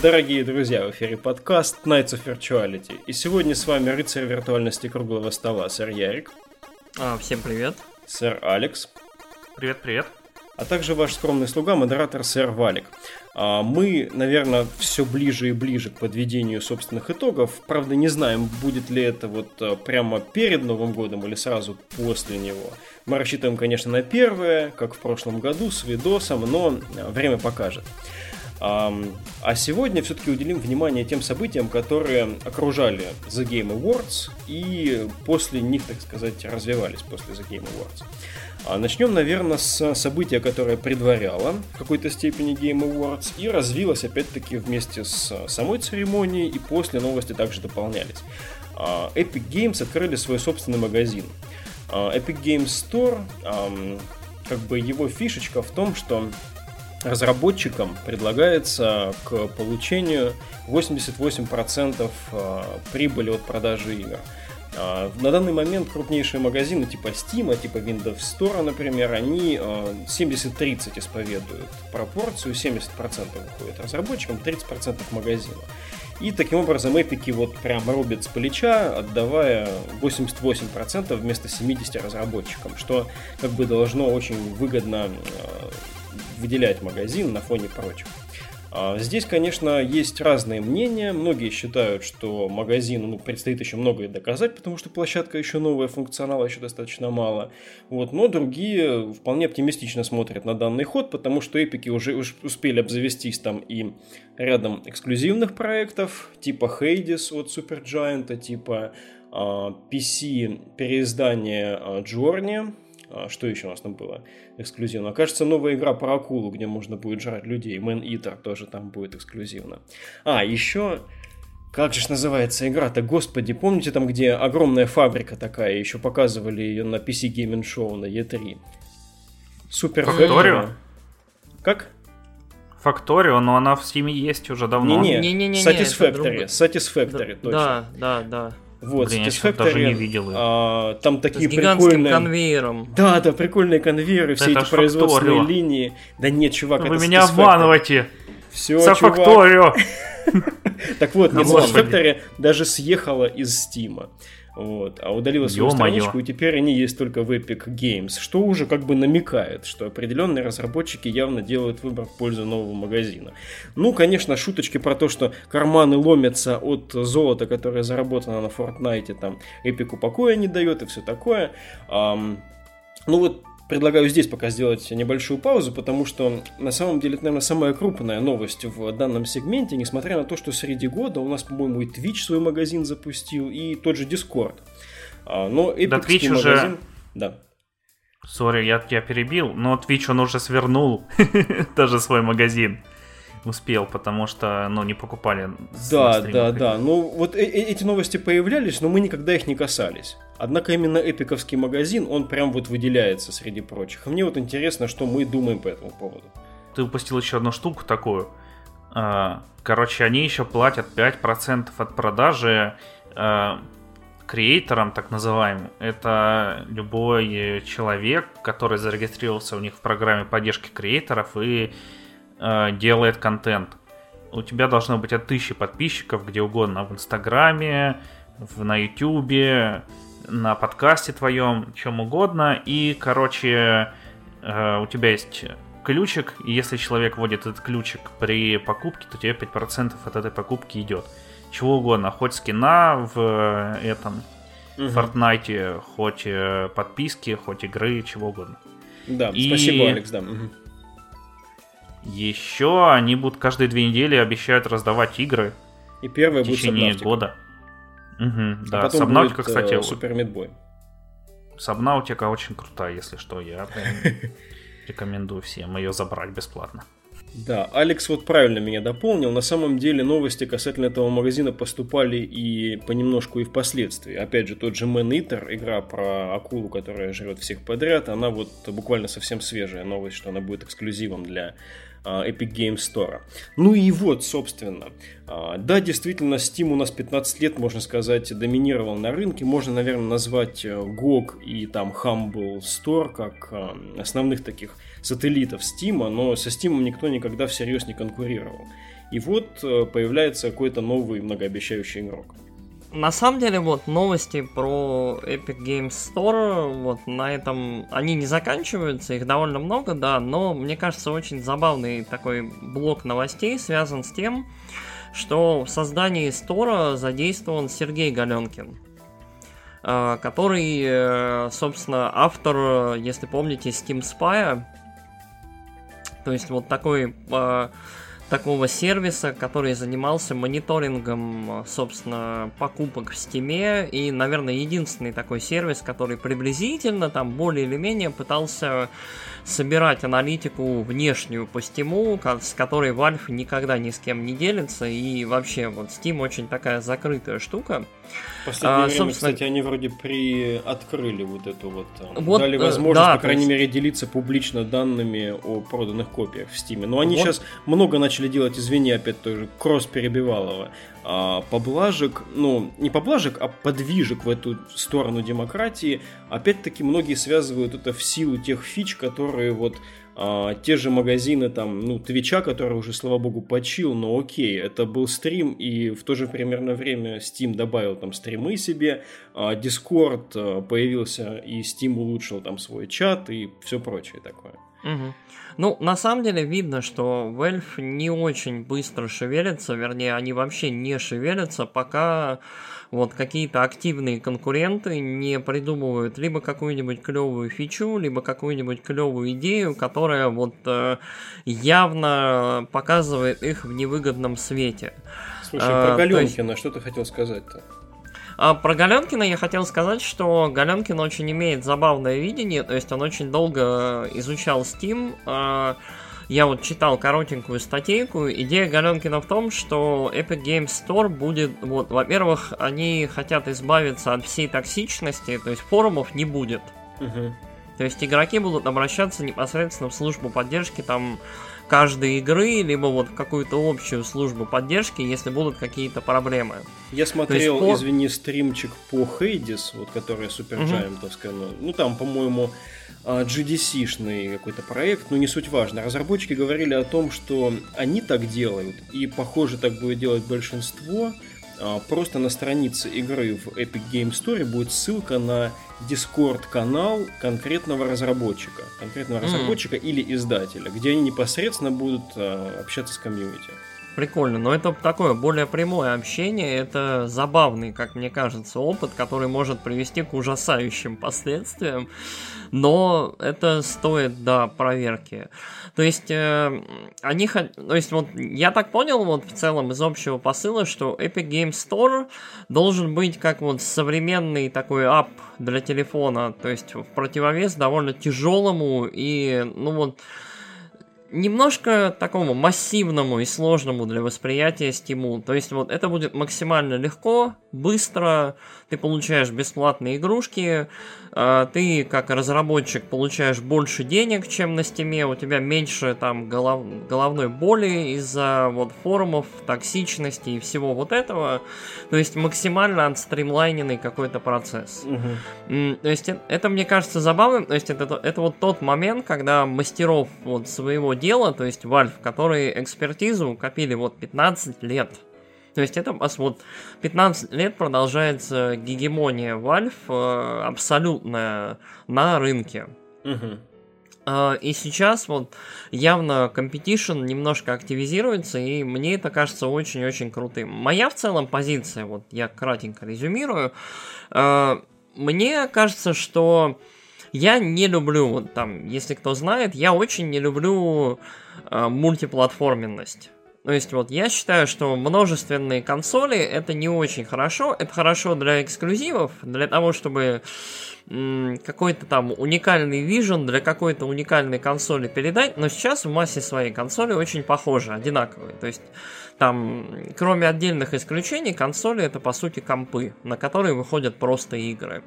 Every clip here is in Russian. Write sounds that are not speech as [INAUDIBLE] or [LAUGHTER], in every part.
Дорогие друзья, в эфире подкаст Nights of Virtuality. И сегодня с вами рыцарь виртуальности круглого стола, сэр Ярик. А, всем привет. Сэр Алекс. Привет-привет. А также ваш скромный слуга, модератор сэр Валик. А, мы, наверное, все ближе и ближе к подведению собственных итогов. Правда, не знаем, будет ли это вот а, прямо перед Новым годом или сразу после него. Мы рассчитываем, конечно, на первое, как в прошлом году, с видосом, но а, время покажет. А сегодня все-таки уделим внимание тем событиям, которые окружали The Game Awards и после них, так сказать, развивались после The Game Awards. А начнем, наверное, с события, которое предваряло в какой-то степени Game Awards и развилось, опять-таки, вместе с самой церемонией, и после новости также дополнялись. А, Epic Games открыли свой собственный магазин. А, Epic Games Store, как бы его фишечка в том, что разработчикам предлагается к получению 88% а, прибыли от продажи игр. А, на данный момент крупнейшие магазины типа Steam, типа Windows Store, например, они 70-30 а, исповедуют пропорцию, 70% уходит разработчикам, 30% магазину. И таким образом эпики вот прям рубят с плеча, отдавая 88% вместо 70 разработчикам, что как бы должно очень выгодно выделять магазин на фоне прочих. А, здесь, конечно, есть разные мнения. Многие считают, что магазину ну, предстоит еще многое доказать, потому что площадка еще новая, функционала еще достаточно мало. Вот. Но другие вполне оптимистично смотрят на данный ход, потому что эпики уже успели обзавестись там и рядом эксклюзивных проектов, типа Hades от Supergiant, типа PC а, переиздание а, Journey, а, что еще у нас там было эксклюзивно? Кажется, новая игра про акулу, где можно будет жрать людей. Man Eater тоже там будет эксклюзивно. А, еще... Как же называется игра-то, господи, помните там, где огромная фабрика такая, еще показывали ее на PC Gaming Show на E3? Супер Факторио? Как? Факторио, но она в Steam есть уже давно. Не-не, Satisfactory, Satisfactory, точно. Да, да, да. Вот, Блин, Satisfactory, даже не видел а, там такие с прикольные... конвейером. Да, да, прикольные конвейеры, все это эти производственные Factorio. линии. Да нет, чувак, Вы меня обманываете. Все, За Факторио. [LAUGHS] Так вот, нет, Satisfactory даже съехала из Стима. Вот, а удалила свою страничку, и теперь они есть только в Epic Games, что уже как бы намекает, что определенные разработчики явно делают выбор в пользу нового магазина. Ну, конечно, шуточки про то, что карманы ломятся от золота, которое заработано на Fortnite, там, Эпику покоя не дает и все такое. Um, ну вот предлагаю здесь пока сделать небольшую паузу, потому что на самом деле это, наверное, самая крупная новость в данном сегменте, несмотря на то, что среди года у нас, по-моему, и Twitch свой магазин запустил, и тот же Discord. А, но Epic да, Twitch магазин... уже... Да. Сори, я тебя перебил, но Twitch он уже свернул [LAUGHS] даже свой магазин успел, потому что, ну, не покупали. Да, да, да. Ну, вот э- э- эти новости появлялись, но мы никогда их не касались. Однако именно эпиковский магазин, он прям вот выделяется среди прочих. И мне вот интересно, что мы думаем по этому поводу. Ты упустил еще одну штуку такую. А, короче, они еще платят 5% от продажи а, креаторам, так называемым. Это любой человек, который зарегистрировался у них в программе поддержки креаторов и э, делает контент. У тебя должно быть от тысячи подписчиков где угодно, в Инстаграме, в, на Ютубе, на подкасте твоем, чем угодно. И, короче, э, у тебя есть ключик, и если человек вводит этот ключик при покупке, то тебе 5% от этой покупки идет. Чего угодно, хоть скина в этом угу. Fortnite, хоть э, подписки, хоть игры, чего угодно. Да, и... спасибо, Алекс, да. Угу. Еще они будут каждые две недели обещают раздавать игры. И первое в течение будет года. Угу, а да, потом Сабнаутика, будет, кстати, э, Супер Мидбой. Сабнаутика очень крутая, если что. Я [LAUGHS] рекомендую всем ее забрать бесплатно. Да, Алекс вот правильно меня дополнил. На самом деле новости касательно этого магазина поступали и понемножку и впоследствии. Опять же, тот же Man Eater, игра про акулу, которая жрет всех подряд, она вот буквально совсем свежая новость, что она будет эксклюзивом для а, Epic Games Store. Ну и вот, собственно. А, да, действительно, Steam у нас 15 лет, можно сказать, доминировал на рынке. Можно, наверное, назвать э, GOG и там Humble Store как а, основных таких сателлитов Steam, но со Steam никто никогда всерьез не конкурировал. и вот э, появляется какой-то новый многообещающий игрок. На самом деле, вот новости про Epic Games Store, вот на этом они не заканчиваются, их довольно много, да, но мне кажется, очень забавный такой блок новостей связан с тем, что в создании Стора задействован Сергей Галенкин, э, который, э, собственно, автор, если помните, Steam Spy, то есть вот такой э, такого сервиса, который занимался мониторингом, собственно, покупок в Steam. И, наверное, единственный такой сервис, который приблизительно, там, более или менее пытался собирать аналитику внешнюю по Steam, с которой Valve никогда ни с кем не делится. И вообще, вот Steam очень такая закрытая штука. В последнее а, время, собственно... кстати, они вроде приоткрыли вот эту вот, вот дали э, возможность, да, по крайней есть... мере, делиться публично данными о проданных копиях в Steam. Но они вот. сейчас много начали делать, извини, опять тоже, кросс перебивалого а, поблажек, ну, не поблажек, а подвижек в эту сторону демократии. Опять-таки, многие связывают это в силу тех фич, которые вот а, те же магазины там, ну, Твича, который уже, слава богу, почил, но окей, это был стрим, и в то же примерно время Steam добавил там стримы себе, а Discord а, появился, и Steam улучшил там свой чат и все прочее такое. Угу. Ну, на самом деле видно, что Valve не очень быстро шевелится, вернее, они вообще не шевелятся, пока вот какие-то активные конкуренты не придумывают либо какую-нибудь клевую фичу, либо какую-нибудь клевую идею, которая вот э, явно показывает их в невыгодном свете. Слушай, а, про Галенкина, есть... что ты хотел сказать-то? А про Галенкина я хотел сказать, что Галенкин очень имеет забавное видение, то есть он очень долго изучал Steam, а, я вот читал коротенькую статейку. Идея Галенкина в том, что Epic Games Store будет, вот, во-первых, они хотят избавиться от всей токсичности, то есть форумов не будет. Угу. То есть игроки будут обращаться непосредственно в службу поддержки там каждой игры, либо вот какую-то общую службу поддержки, если будут какие-то проблемы. Я смотрел, есть, извини, стримчик по Хейдис, вот который Giant, угу. ну там, по-моему, GDC-шный какой-то проект, но не суть важно. Разработчики говорили о том, что они так делают, и похоже так будет делать большинство, а, просто на странице игры в Epic Game Store будет ссылка на Discord канал конкретного разработчика, конкретного mm. разработчика или издателя, где они непосредственно будут а, общаться с комьюнити. Прикольно, но это такое более прямое общение, это забавный, как мне кажется, опыт, который может привести к ужасающим последствиям, но это стоит, да, проверки. То есть, э, они, то есть, вот, я так понял, вот, в целом, из общего посыла, что Epic Game Store должен быть как вот современный такой ап для телефона, то есть, в противовес довольно тяжелому и, ну вот, немножко такому массивному и сложному для восприятия стиму. То есть вот это будет максимально легко, быстро, ты получаешь бесплатные игрушки, а, ты как разработчик получаешь больше денег, чем на стиме, у тебя меньше там голов... головной боли из-за вот форумов, токсичности и всего вот этого. То есть максимально отстримлайненный какой-то процесс. Угу. То есть это, это мне кажется забавным, то есть это, это вот тот момент, когда мастеров вот своего дела, то есть Valve, которые экспертизу копили вот 15 лет, то есть это вот 15 лет продолжается гегемония Valve э, абсолютная на рынке. Угу. И сейчас вот явно competition немножко активизируется, и мне это кажется очень-очень крутым. Моя в целом позиция, вот я кратенько резюмирую, э, мне кажется, что я не люблю, вот там, если кто знает, я очень не люблю мультиплатформенность. То есть вот я считаю, что множественные консоли это не очень хорошо. Это хорошо для эксклюзивов, для того, чтобы какой-то там уникальный вижен для какой-то уникальной консоли передать, но сейчас в массе своей консоли очень похожи, одинаковые. То есть там, кроме отдельных исключений, консоли это по сути компы, на которые выходят просто игры.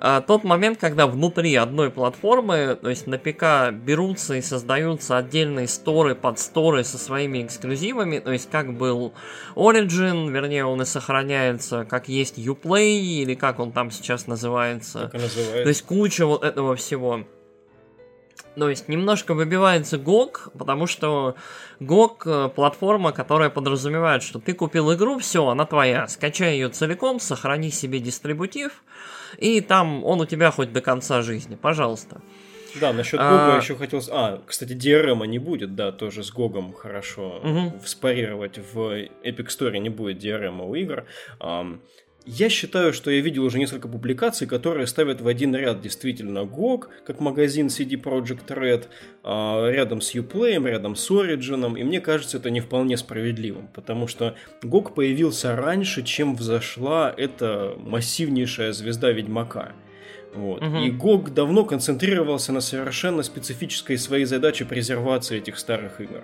А, тот момент, когда внутри одной платформы, то есть на ПК берутся и создаются отдельные сторы под сторы со своими эксклюзивами, то есть как был Origin, вернее он и сохраняется, как есть Uplay или как он там сейчас называется. называется. То есть куча вот этого всего. То есть немножко выбивается GOG, потому что GOG платформа, которая подразумевает, что ты купил игру, все, она твоя. Скачай ее целиком, сохрани себе дистрибутив, и там он у тебя хоть до конца жизни. Пожалуйста. Да, насчет Гога а... еще хотел... А, кстати, DRM не будет, да, тоже с Гогом хорошо угу. вспарировать. В Epic Store не будет DRM у игр. Я считаю, что я видел уже несколько публикаций, которые ставят в один ряд действительно GOG, как магазин CD Projekt Red, а, рядом с Uplay, рядом с Origin, и мне кажется это не вполне справедливым, потому что GOG появился раньше, чем взошла эта массивнейшая звезда Ведьмака. Вот. Угу. И GOG давно концентрировался на совершенно специфической своей задаче презервации этих старых игр.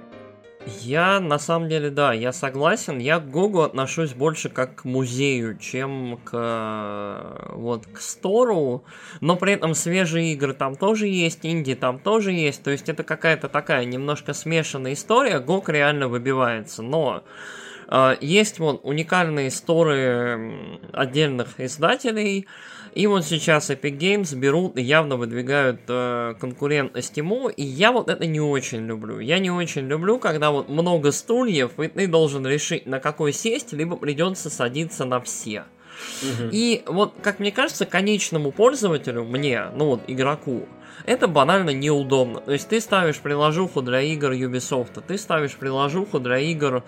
Я, на самом деле, да, я согласен. Я к Гогу отношусь больше как к музею, чем к вот к Стору. Но при этом свежие игры там тоже есть, инди там тоже есть. То есть это какая-то такая немножко смешанная история. Гог реально выбивается. Но э, есть вот уникальные сторы отдельных издателей, и вот сейчас Epic Games берут и явно выдвигают э, конкурент Steam, и я вот это не очень люблю. Я не очень люблю, когда вот много стульев, и ты должен решить, на какой сесть, либо придется садиться на все. Угу. И вот, как мне кажется, конечному пользователю, мне, ну вот, игроку, это банально неудобно. То есть ты ставишь приложуху для игр Ubisoft, ты ставишь приложуху для игр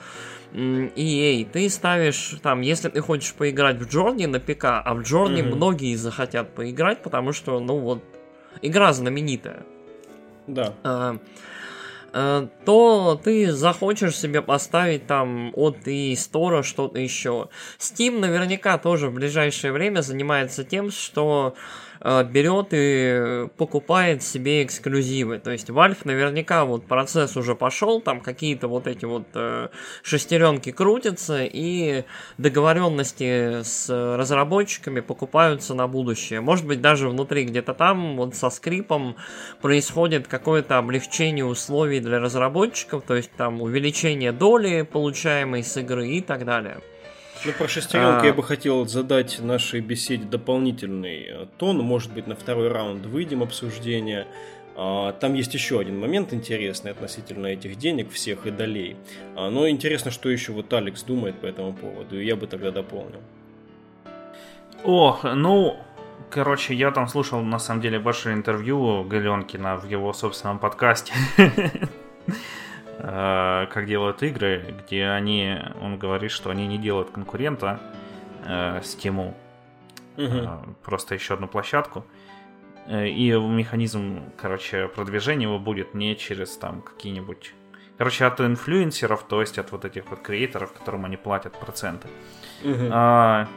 EA, ты ставишь там, если ты хочешь поиграть в Джорни на ПК, а в Джорни mm-hmm. многие захотят поиграть, потому что, ну вот, игра знаменитая. Да. А, а, то ты захочешь себе поставить там от и стора что-то еще. Steam наверняка тоже в ближайшее время занимается тем, что Э, берет и покупает себе эксклюзивы. То есть Valve наверняка вот процесс уже пошел, там какие-то вот эти вот э, шестеренки крутятся, и договоренности с разработчиками покупаются на будущее. Может быть, даже внутри где-то там вот со скрипом происходит какое-то облегчение условий для разработчиков, то есть там увеличение доли, получаемой с игры и так далее. Ну, про шестеренку а... я бы хотел задать нашей беседе дополнительный э, тон. Может быть, на второй раунд выйдем обсуждения. А, там есть еще один момент интересный относительно этих денег всех и долей. А, но интересно, что еще вот Алекс думает по этому поводу, и я бы тогда дополнил. Ох, ну, короче, я там слушал, на самом деле, большое интервью Галенкина в его собственном подкасте. [LAUGHS] Э, как делают игры, где они, он говорит, что они не делают конкурента э, Steam, угу. просто еще одну площадку. И механизм, короче, продвижения его будет не через там какие-нибудь Короче, от инфлюенсеров, то есть от вот этих вот креаторов, которым они платят проценты. Угу. А,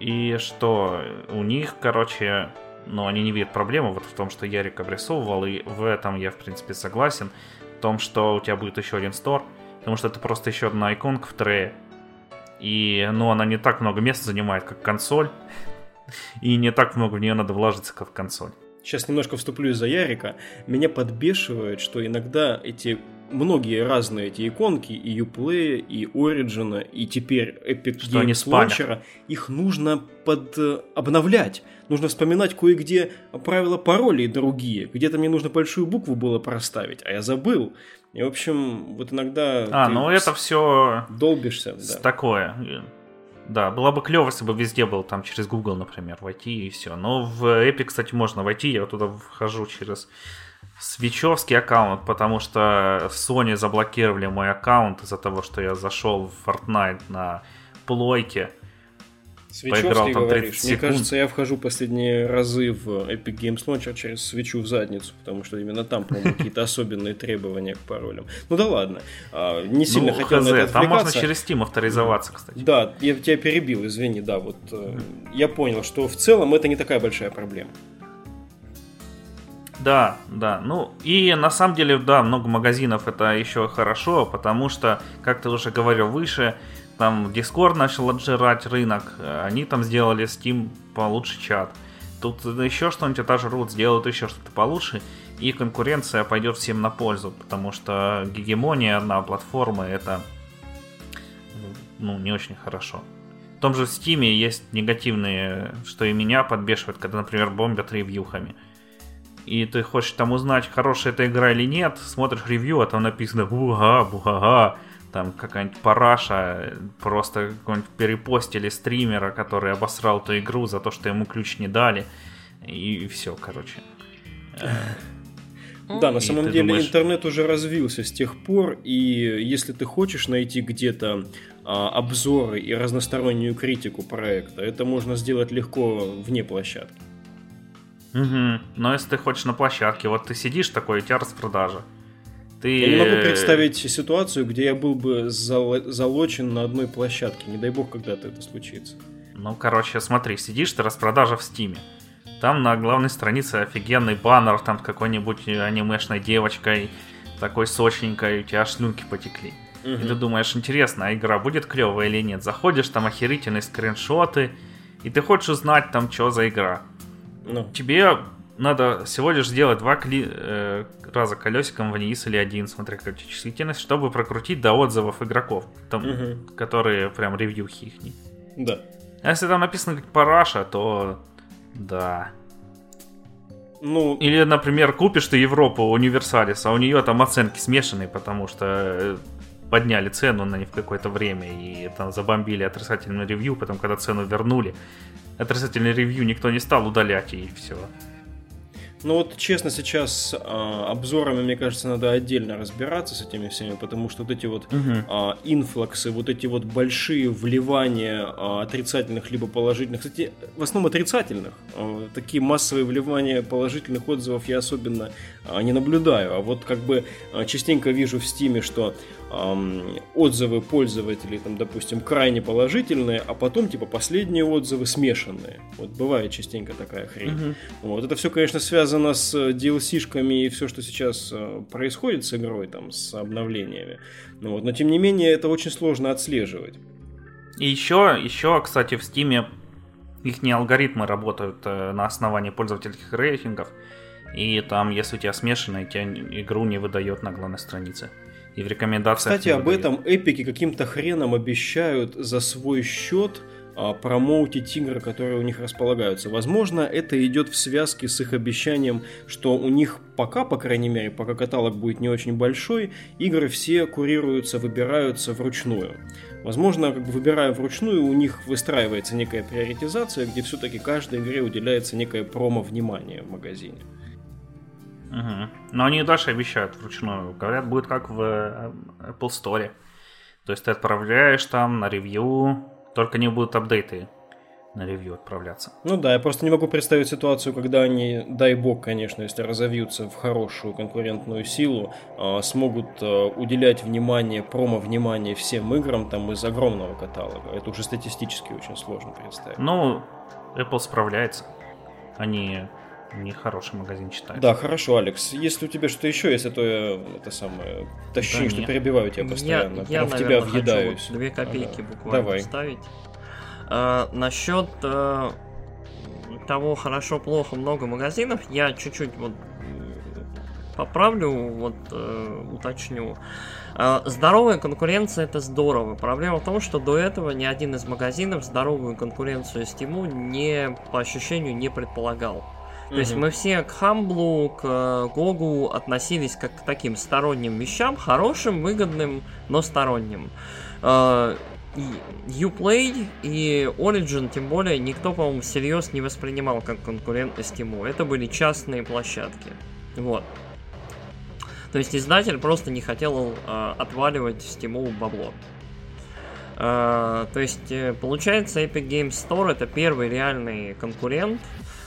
и что у них, короче, ну, они не видят проблемы вот в том, что Ярик обрисовывал, и в этом я, в принципе, согласен в том, что у тебя будет еще один стор, потому что это просто еще одна иконка в трее. И, ну, она не так много места занимает, как консоль, и не так много в нее надо вложиться, как в консоль. Сейчас немножко вступлю из-за Ярика. Меня подбешивает, что иногда эти многие разные эти иконки, и Uplay, и Origin, и теперь Epic что Games Launcher, их нужно под э, обновлять. Нужно вспоминать кое-где правила паролей другие. Где-то мне нужно большую букву было проставить, а я забыл. И, в общем, вот иногда... А, ну это все... Долбишься, да. Такое. Да, было бы клево, если бы везде был там через Google, например, войти и все. Но в Epic, кстати, можно войти. Я туда вхожу через свечевский аккаунт, потому что Sony заблокировали мой аккаунт из-за того, что я зашел в Fortnite на плойке. Свечевский поиграл там 30 говоришь? Секунд. Мне кажется, я вхожу последние разы в Epic Games Launcher через свечу в задницу, потому что именно там, по-моему, [LAUGHS] какие-то особенные требования к паролям. Ну да ладно, а, не сильно ну, хотел хз, на это Там можно через Steam авторизоваться, кстати. Да, я тебя перебил, извини, да, вот э, я понял, что в целом это не такая большая проблема. Да, да. Ну, и на самом деле, да, много магазинов это еще хорошо, потому что, как ты уже говорил выше, там Discord начал отжирать рынок, они там сделали Steam получше чат. Тут еще что-нибудь отожрут, сделают еще что-то получше, и конкуренция пойдет всем на пользу, потому что гегемония на платформы это ну, не очень хорошо. В том же в Steam есть негативные, что и меня подбешивает, когда, например, бомбят ревьюхами. и ты хочешь там узнать, хорошая эта игра или нет, смотришь ревью, а там написано буга, буга, там какая-нибудь параша, просто какой-нибудь перепостили стримера, который обосрал эту игру за то, что ему ключ не дали, и все, короче. Да, на самом деле думаешь... интернет уже развился с тех пор, и если ты хочешь найти где-то а, обзоры и разностороннюю критику проекта, это можно сделать легко вне площадки. Угу. Но если ты хочешь на площадке, вот ты сидишь такой, у тебя распродажа. Ты... Я не могу представить ситуацию, где я был бы зал... залочен на одной площадке. Не дай бог, когда-то это случится. Ну, короче, смотри, сидишь ты распродажа в Стиме. Там на главной странице офигенный баннер, там какой-нибудь анимешной девочкой, такой сочненькой, у тебя аж слюнки потекли. Угу. И ты думаешь, интересно, а игра будет клевая или нет? Заходишь, там охерительные скриншоты, и ты хочешь узнать там, что за игра. Ну. Тебе надо всего лишь сделать два кли... э, раза колесиком вниз или один, смотря какая чувствительность, чтобы прокрутить до отзывов игроков, там, угу. которые прям ревьюхи их. Да. А если там написано как параша, то да. Ну... Или, например, купишь ты Европу Универсалис, а у нее там оценки смешанные, потому что э, подняли цену на них в какое-то время и там забомбили отрицательный ревью, потом когда цену вернули, отрицательный ревью никто не стал удалять и все. Ну вот, честно, сейчас э, обзорами, мне кажется, надо отдельно разбираться с этими всеми, потому что вот эти вот угу. э, инфлаксы, вот эти вот большие вливания э, отрицательных либо положительных, кстати, в основном отрицательных, э, такие массовые вливания положительных отзывов я особенно э, не наблюдаю, а вот как бы э, частенько вижу в Стиме, что эм, отзывы пользователей, там, допустим, крайне положительные, а потом, типа, последние отзывы смешанные. Вот бывает частенько такая хрень. Угу. Вот это все, конечно, связано с DLC-шками и все, что сейчас э, происходит с игрой, там, с обновлениями. Ну, вот, но, тем не менее, это очень сложно отслеживать. И еще, еще, кстати, в Steam их не алгоритмы работают э, на основании пользовательских рейтингов. И там, если у тебя смешанная, тебя игру не выдает на главной странице и в рекомендациях. Кстати, об этом эпики каким-то хреном обещают за свой счет а, промоутить игры, которые у них располагаются. Возможно, это идет в связке с их обещанием, что у них пока, по крайней мере, пока каталог будет не очень большой, игры все курируются, выбираются вручную. Возможно, как бы выбирая вручную, у них выстраивается некая приоритизация, где все-таки каждой игре уделяется некое промо-внимание в магазине. Угу. Но они дальше обещают вручную. Говорят, будет как в э, Apple Store. То есть ты отправляешь там на ревью, только не будут апдейты на ревью отправляться. Ну да, я просто не могу представить ситуацию, когда они, дай бог, конечно, если разовьются в хорошую конкурентную силу, а, смогут а, уделять внимание, промо-внимание всем играм там из огромного каталога. Это уже статистически очень сложно представить. Ну, Apple справляется. Они не хороший магазин читать. Да, хорошо, Алекс. Если у тебя что-то еще есть, а то я это самое тащу, да что перебиваю тебя постоянно. Я, я в тебя въедаюсь. Вот две копейки ага. буквально Давай. вставить. А, насчет а, того, хорошо, плохо, много магазинов, я чуть-чуть вот поправлю, вот э, уточню. Э, здоровая конкуренция это здорово. Проблема в том, что до этого ни один из магазинов здоровую конкуренцию Steam не по ощущению не предполагал. То есть мы все к Хамблу, к э, Гогу относились как к таким сторонним вещам, хорошим, выгодным, но сторонним. Uh, Uplay и Origin, тем более, никто, по-моему, всерьез не воспринимал как конкуренты Steam. Это были частные площадки. Вот. То есть издатель просто не хотел uh, отваливать Steam бабло. Uh, то есть, получается, Epic Games Store это первый реальный конкурент,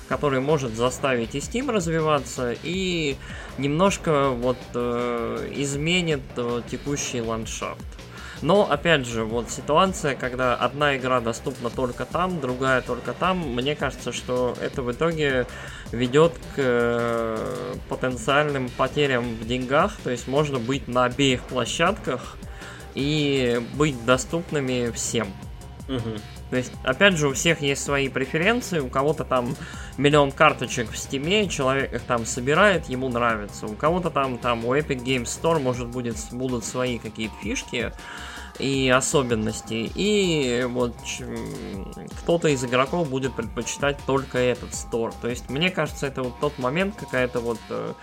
который может заставить и Steam развиваться, и немножко вот э, изменит э, текущий ландшафт. Но, опять же, вот ситуация, когда одна игра доступна только там, другая только там, мне кажется, что это в итоге ведет к э, потенциальным потерям в деньгах, то есть можно быть на обеих площадках и быть доступными всем. Угу. То есть, опять же, у всех есть свои преференции, у кого-то там миллион карточек в стиме, человек их там собирает, ему нравится. У кого-то там, там у Epic Games Store, может, будет, будут свои какие-то фишки, и особенностей. И вот кто-то из игроков будет предпочитать только этот стор. То есть, мне кажется, это вот тот момент, какая-то вот э,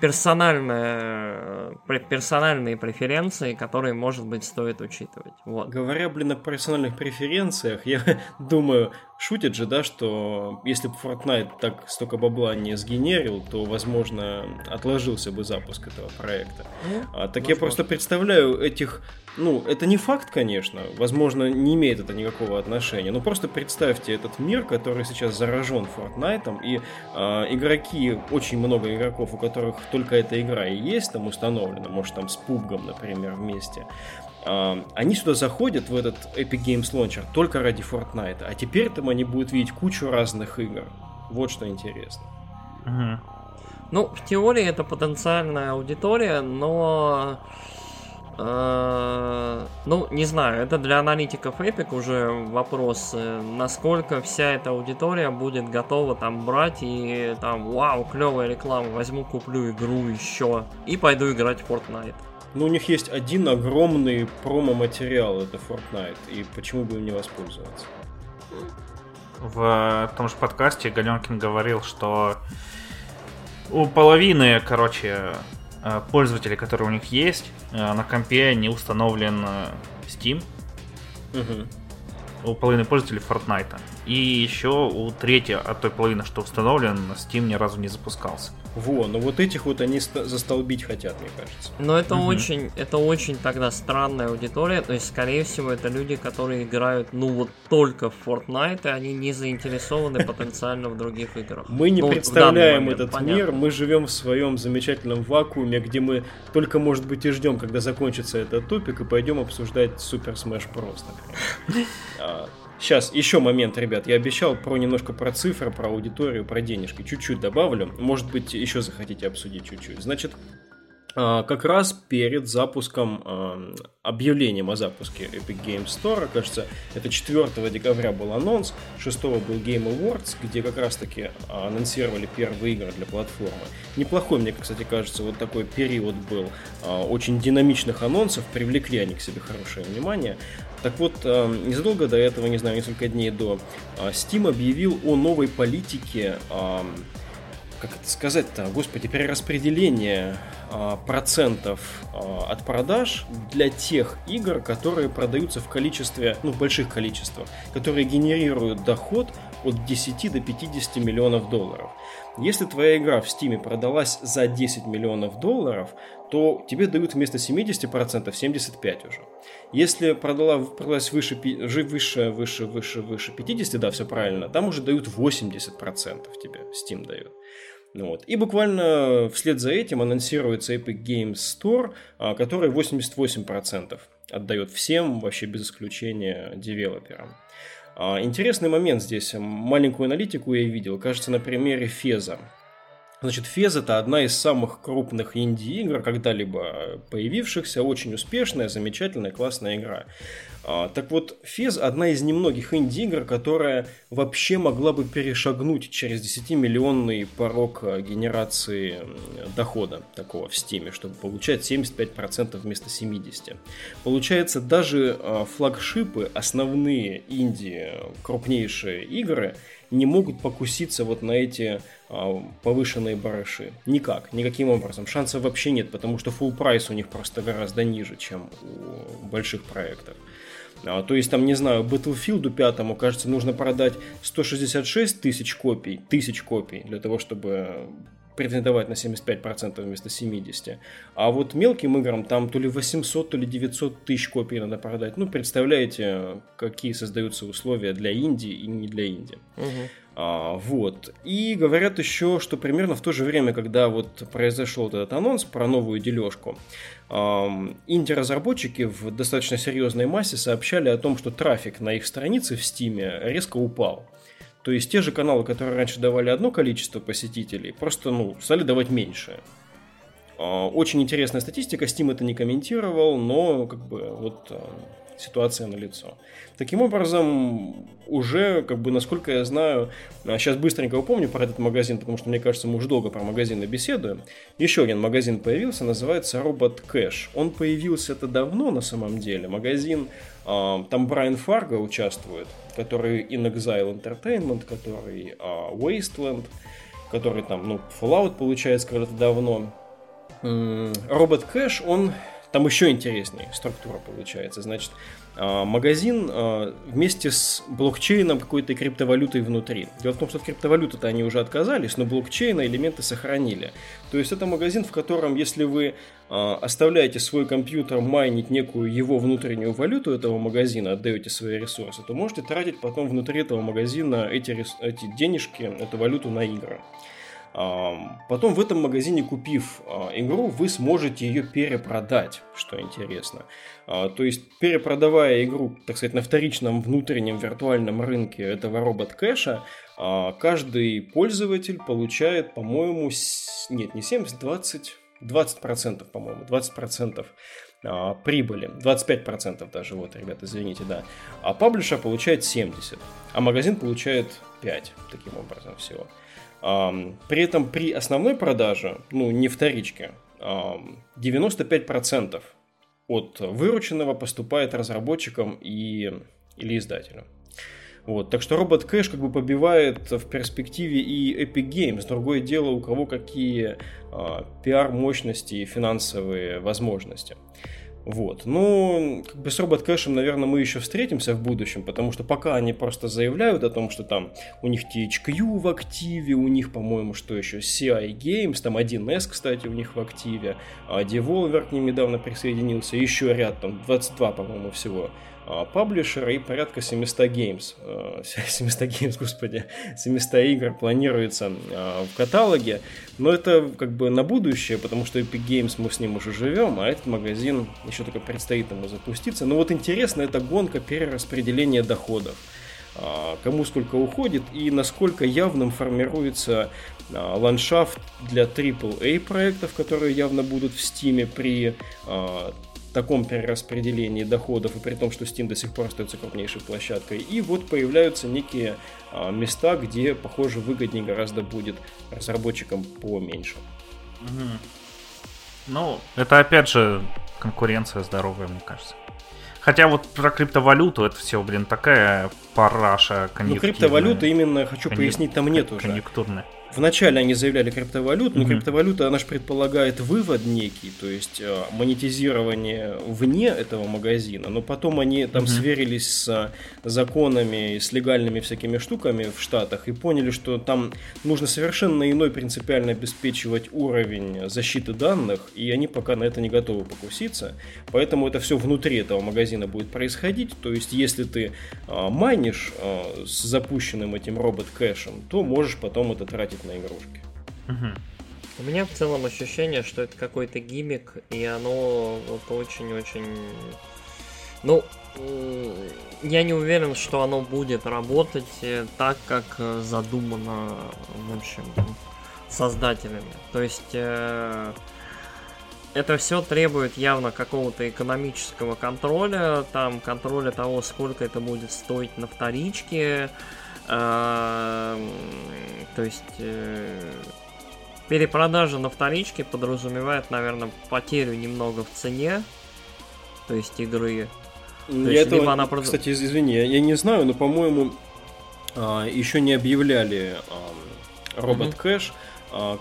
персональные, персональные преференции, которые, может быть, стоит учитывать. Вот. Говоря, блин, о персональных преференциях, я [LAUGHS] думаю, шутят же, да, что если бы Fortnite так столько бабла не сгенерил, то, возможно, отложился бы запуск этого проекта. Ну, а, так возможно. я просто представляю этих ну, это не факт, конечно, возможно, не имеет это никакого отношения, но просто представьте этот мир, который сейчас заражен Fortnite, и э, игроки, очень много игроков, у которых только эта игра и есть там установлена, может там с пубгом, например, вместе, они сюда заходят в этот Epic Games Launcher только ради Fortnite, а теперь там они будут видеть кучу разных игр. Вот что интересно. Угу. Ну, в теории это потенциальная аудитория, но Э, ну, не знаю, это для аналитиков Epic уже вопрос, э, насколько вся эта аудитория будет готова там брать и там, вау, клевая реклама, возьму, куплю игру еще и пойду играть в Fortnite. Ну, у них есть один огромный промо-материал, это Fortnite, и почему бы им не воспользоваться? В том же подкасте Галенкин говорил, что у половины, короче, Э, пользователей, которые у них есть, э, на компе не установлен э, Steam. Угу. У половины пользователей Fortnite. И еще у третьей от той половины, что установлен, Steam ни разу не запускался. Во, ну вот этих вот они застолбить хотят, мне кажется. Но это угу. очень, это очень тогда странная аудитория, то есть, скорее всего, это люди, которые играют, ну вот только в Fortnite, и они не заинтересованы потенциально в других играх. Мы не ну, представляем этот мир, мы живем в своем замечательном вакууме, где мы только, может быть, и ждем, когда закончится этот тупик, и пойдем обсуждать Super Smash Bros. [LAUGHS] Сейчас, еще момент, ребят. Я обещал про немножко про цифры, про аудиторию, про денежки. Чуть-чуть добавлю. Может быть, еще захотите обсудить чуть-чуть. Значит, а, как раз перед запуском, а, объявлением о запуске Epic Games Store, кажется, это 4 декабря был анонс, 6 был Game Awards, где как раз таки анонсировали первые игры для платформы. Неплохой, мне, кстати, кажется, вот такой период был а, очень динамичных анонсов, привлекли они к себе хорошее внимание. Так вот, незадолго до этого, не знаю, несколько дней до, Steam объявил о новой политике как это сказать-то, господи, перераспределение а, процентов от продаж для тех игр, которые продаются в количестве, ну, в больших количествах, которые генерируют доход от 10 до 50 миллионов долларов. Если твоя игра в Steam продалась за 10 миллионов долларов, то тебе дают вместо 70% 75 уже. Если продала, продалась выше, выше, выше, выше, выше 50, да, все правильно, там уже дают 80% тебе Steam дает. Ну вот. И буквально вслед за этим анонсируется Epic Games Store, а, который 88% отдает всем, вообще без исключения девелоперам. А, интересный момент здесь. Маленькую аналитику я видел. Кажется, на примере Феза. Значит, Фез это одна из самых крупных инди-игр, когда-либо появившихся, очень успешная, замечательная, классная игра. А, так вот, Фез одна из немногих инди-игр, которая вообще могла бы перешагнуть через 10-миллионный порог а, генерации дохода такого в Стиме, чтобы получать 75% вместо 70%. Получается, даже а, флагшипы, основные инди, крупнейшие игры – не могут покуситься вот на эти повышенные барыши. Никак, никаким образом. Шансов вообще нет, потому что full прайс у них просто гораздо ниже, чем у больших проектов. А, то есть там, не знаю, Battlefield 5, кажется, нужно продать 166 тысяч копий, тысяч копий для того, чтобы претендовать на 75% вместо 70%. А вот мелким играм там то ли 800, то ли 900 тысяч копий надо продать. Ну, представляете, какие создаются условия для Индии и не для Индии. Угу. А, вот. И говорят еще, что примерно в то же время, когда вот произошел этот анонс про новую дележку, инди-разработчики в достаточно серьезной массе сообщали о том, что трафик на их странице в Стиме резко упал. То есть те же каналы, которые раньше давали одно количество посетителей, просто ну, стали давать меньше. Очень интересная статистика, Steam это не комментировал, но как бы вот ситуация на лицо. Таким образом, уже, как бы, насколько я знаю, сейчас быстренько упомню про этот магазин, потому что, мне кажется, мы уже долго про магазины беседуем. Еще один магазин появился, называется Робот Кэш. Он появился это давно, на самом деле. Магазин, а, там Брайан Фарго участвует, который In Exile Entertainment, который а, Wasteland, который там, ну, Fallout получается когда-то давно. Робот Кэш, он там еще интереснее структура получается. Значит, а, магазин а, вместе с блокчейном какой-то криптовалютой внутри. Дело в том, что от криптовалюты-то они уже отказались, но блокчейна элементы сохранили. То есть это магазин, в котором, если вы а, оставляете свой компьютер майнить некую его внутреннюю валюту этого магазина, отдаете свои ресурсы, то можете тратить потом внутри этого магазина эти, эти денежки, эту валюту на игры. Потом в этом магазине, купив а, игру, вы сможете ее перепродать, что интересно. А, то есть, перепродавая игру, так сказать, на вторичном внутреннем виртуальном рынке этого робот-кэша, а, каждый пользователь получает, по-моему, нет, не 70, 20, 20%, по-моему, 20% прибыли, 25% даже, вот, ребята, извините, да. А паблишер получает 70, а магазин получает 5, таким образом всего. При этом при основной продаже, ну не вторичке, 95% от вырученного поступает разработчикам и, или издателям. Вот, так что робот кэш как бы побивает в перспективе и Epic Games. Другое дело, у кого какие а, пиар-мощности и финансовые возможности. Вот. Ну, как бы с робот кэшем, наверное, мы еще встретимся в будущем, потому что пока они просто заявляют о том, что там у них THQ в активе, у них, по-моему, что еще, CI Games, там 1С, кстати, у них в активе, а Devolver к ним недавно присоединился, еще ряд, там 22, по-моему, всего паблишера и порядка 700 games, 700 games, господи, 700 игр планируется а, в каталоге, но это как бы на будущее, потому что Epic Games мы с ним уже живем, а этот магазин еще только предстоит ему запуститься. Но вот интересно, это гонка перераспределения доходов. А, кому сколько уходит и насколько явным формируется ландшафт для AAA проектов, которые явно будут в Steam при таком перераспределении доходов, и при том, что Steam до сих пор остается крупнейшей площадкой. И вот появляются некие а, места, где, похоже, выгоднее гораздо будет разработчикам поменьше. Угу. Ну, это опять же конкуренция здоровая, мне кажется. Хотя вот про криптовалюту это все, блин, такая параша Ну, криптовалюта именно, хочу Конъюнк... пояснить, там нет уже. Конъюнктурная. Вначале они заявляли криптовалюту, но mm-hmm. криптовалюта, она же предполагает вывод некий, то есть э, монетизирование вне этого магазина, но потом они там mm-hmm. сверились с законами, с легальными всякими штуками в Штатах и поняли, что там нужно совершенно иной принципиально обеспечивать уровень защиты данных, и они пока на это не готовы покуситься, поэтому это все внутри этого магазина будет происходить, то есть если ты э, майнишь э, с запущенным этим робот-кэшем, то можешь потом это тратить тратить на игрушки. Угу. У меня в целом ощущение, что это какой-то гиммик, и оно вот очень-очень... Ну, я не уверен, что оно будет работать э, так, как э, задумано, в общем, создателями. То есть э, это все требует явно какого-то экономического контроля, там контроля того, сколько это будет стоить на вторичке, то есть э, перепродажа на вторичке подразумевает, наверное, потерю немного в цене, то есть игры. То я есть, этого, она. Кстати, извини, я не знаю, но, по-моему, а, еще не объявляли робот кэш. А,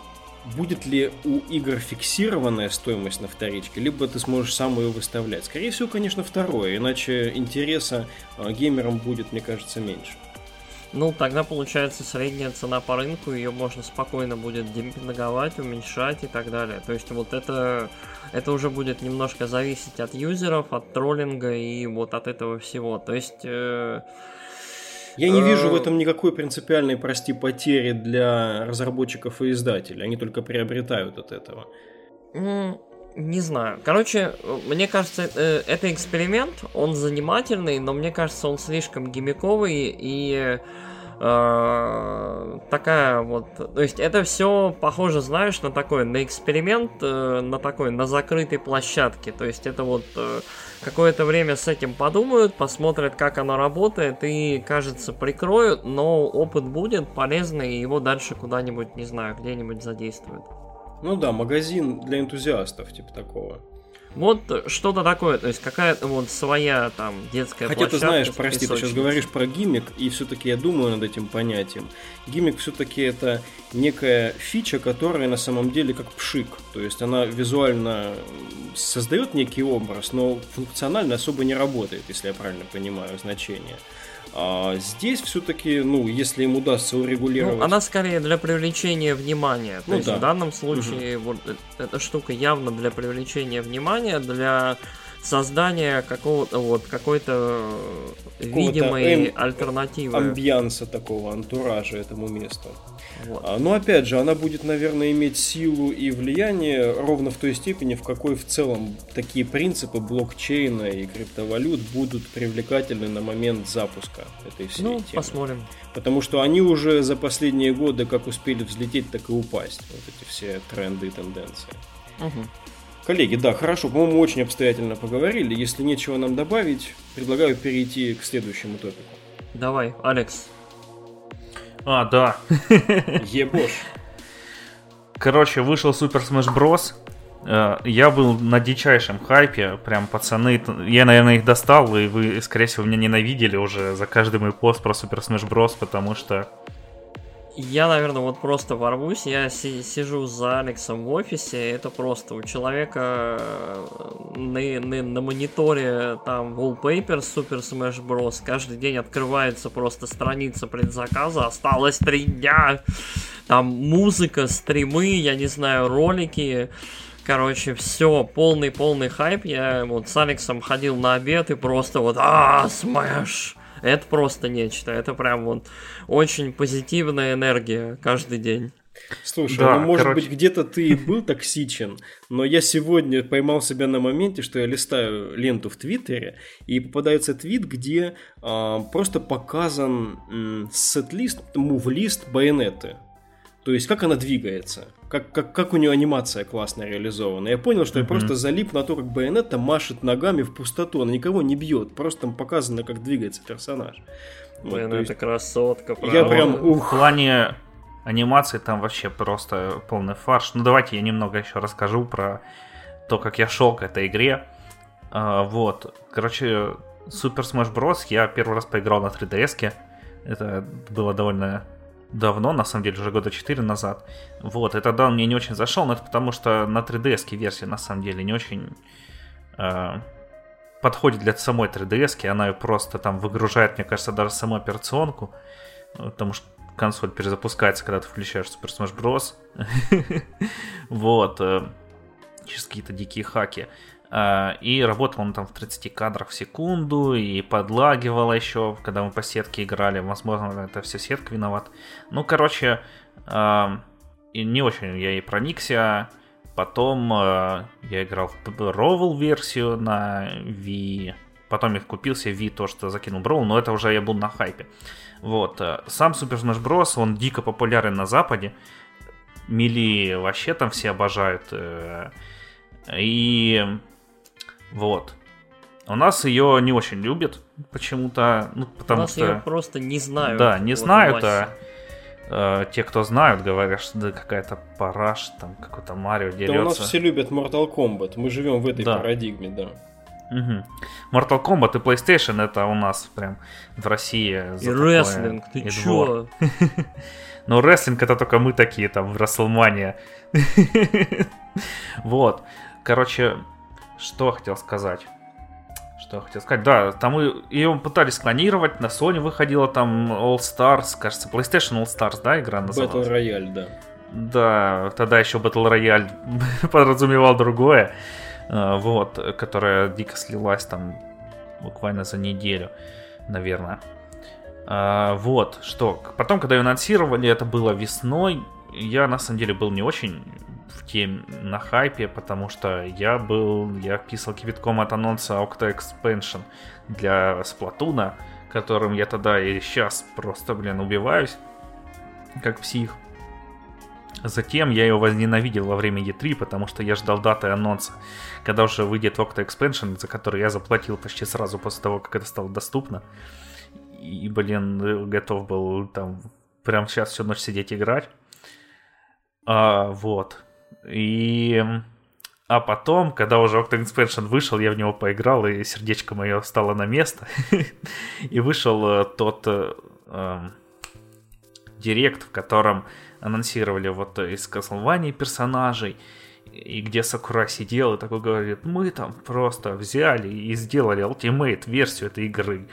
будет ли у игр фиксированная стоимость на вторичке, либо ты сможешь сам ее выставлять. Скорее всего, конечно, второе, иначе интереса а, геймерам будет, мне кажется, меньше. Ну, тогда получается средняя цена по рынку, ее можно спокойно будет демпинговать, уменьшать и так далее. То есть вот это, это уже будет немножко зависеть от юзеров, от троллинга и вот от этого всего. То есть... Э, я не вижу в э, этом никакой принципиальной, прости, потери для разработчиков и издателей. Они только приобретают от этого. Не знаю. Короче, мне кажется, э, это эксперимент, он занимательный, но мне кажется, он слишком гимиковый и э, такая вот, то есть это все похоже, знаешь, на такой, на эксперимент, э, на такой, на закрытой площадке, то есть это вот э, какое-то время с этим подумают, посмотрят, как оно работает и, кажется, прикроют, но опыт будет полезный, и его дальше куда-нибудь, не знаю, где-нибудь задействуют. Ну да, магазин для энтузиастов, типа такого. Вот что-то такое, то есть какая-то вот своя там детская Хотя ты знаешь, прости, ты сейчас говоришь про гиммик, и все-таки я думаю над этим понятием. Гиммик все-таки это некая фича, которая на самом деле как пшик. То есть она визуально создает некий образ, но функционально особо не работает, если я правильно понимаю значение. А здесь все-таки, ну, если им удастся урегулировать... Ну, она скорее для привлечения внимания. То ну, есть да. в данном случае угу. вот эта штука явно для привлечения внимания, для создания какого-то вот какой-то видимой эм... альтернативы. Амбианса такого, антуража этому месту. Вот. А, но опять же, она будет, наверное, иметь силу и влияние ровно в той степени, в какой в целом такие принципы блокчейна и криптовалют будут привлекательны на момент запуска этой всей ну, темы. посмотрим. Потому что они уже за последние годы как успели взлететь, так и упасть. Вот эти все тренды и тенденции. Угу. Коллеги, да, хорошо, по-моему, очень обстоятельно поговорили. Если нечего нам добавить, предлагаю перейти к следующему топику. Давай, Алекс. А, да. [LAUGHS] Ебош. Короче, вышел Super Smash Bros. Э, я был на дичайшем хайпе, прям пацаны, я, наверное, их достал, и вы, скорее всего, меня ненавидели уже за каждый мой пост про Super Smash Bros, потому что я, наверное, вот просто ворвусь. Я си- сижу за Алексом в офисе. Это просто у человека э, на, на, на мониторе там wallpaper Super Smash Bros. Каждый день открывается просто страница предзаказа. Осталось три дня. Там музыка, стримы, я не знаю, ролики. Короче, все, полный-полный хайп. Я вот с Алексом ходил на обед и просто вот, а, Smash! Это просто нечто. Это прям вот очень позитивная энергия каждый день. Слушай, да, ну может короче... быть где-то ты был токсичен, но я сегодня поймал себя на моменте, что я листаю ленту в Твиттере, и попадается твит, где а, просто показан сет-лист, мув-лист байонеты. То есть, как она двигается, как, как, как у нее анимация классно реализована. Я понял, что mm-hmm. я просто залип на то, как Байонетта машет ногами в пустоту. Она никого не бьет, просто там показано, как двигается персонаж. Байонетта вот, есть... красотка, правда. Я прям, ух. В плане анимации там вообще просто полный фарш. Ну, давайте я немного еще расскажу про то, как я шел к этой игре. А, вот, короче, Super Smash Bros. я первый раз поиграл на 3DS. Это было довольно давно, на самом деле, уже года 4 назад. Вот, и тогда он мне не очень зашел, но это потому что на 3DS версия, на самом деле, не очень э, подходит для самой 3DS, она ее просто там выгружает, мне кажется, даже саму операционку, потому что консоль перезапускается, когда ты включаешь Super Smash Bros. [LAUGHS] Вот, э, через какие-то дикие хаки. А, и работал он там в 30 кадрах в секунду, и подлагивало еще, когда мы по сетке играли. Возможно, это все сетка виноват. Ну, короче, а, не очень я и проникся. Потом а, я играл в Roval версию на Wii. Потом я купил себе Wii, то, что закинул Brawl, но это уже я был на хайпе. Вот. Сам Super Smash Bros. он дико популярен на Западе. Мили вообще там все обожают. Э, и вот. У нас ее не очень любят почему-то, ну потому У нас что ее просто не знают. Да, не знают, а э, те, кто знают, говорят, что да какая-то параш, там какой-то Марио дерется. Да у нас все любят Mortal Kombat, мы живем в этой да. парадигме, да. Угу. Mortal Kombat и PlayStation это у нас прям в России. И рестлинг, ты и чё? [LAUGHS] Но рестлинг это только мы такие там в Расселмане. [LAUGHS] Вот. Короче, что хотел сказать? Что хотел сказать? Да, там ее пытались клонировать, на Sony выходила там All Stars, кажется, PlayStation All Stars, да, игра называлась? Battle Royale, да. Да, тогда еще Battle Royale [LAUGHS] подразумевал другое, э, вот, которая дико слилась там буквально за неделю, наверное. А, вот, что, потом, когда ее анонсировали, это было весной, я на самом деле был не очень в теме на хайпе, потому что я был, я писал кипятком от анонса Octa Expansion для Сплатуна, которым я тогда и сейчас просто, блин, убиваюсь, как псих. Затем я его возненавидел во время E3, потому что я ждал даты анонса, когда уже выйдет Octa Expansion, за который я заплатил почти сразу после того, как это стало доступно. И, блин, готов был там прям сейчас всю ночь сидеть играть. А, вот. И... А потом, когда уже Octa Expansion вышел, я в него поиграл, и сердечко мое стало на место. [LAUGHS] и вышел э, тот э, эм, директ, в котором анонсировали вот из Castlevania персонажей, и где Сакура сидел и такой говорит, мы там просто взяли и сделали Ultimate версию этой игры.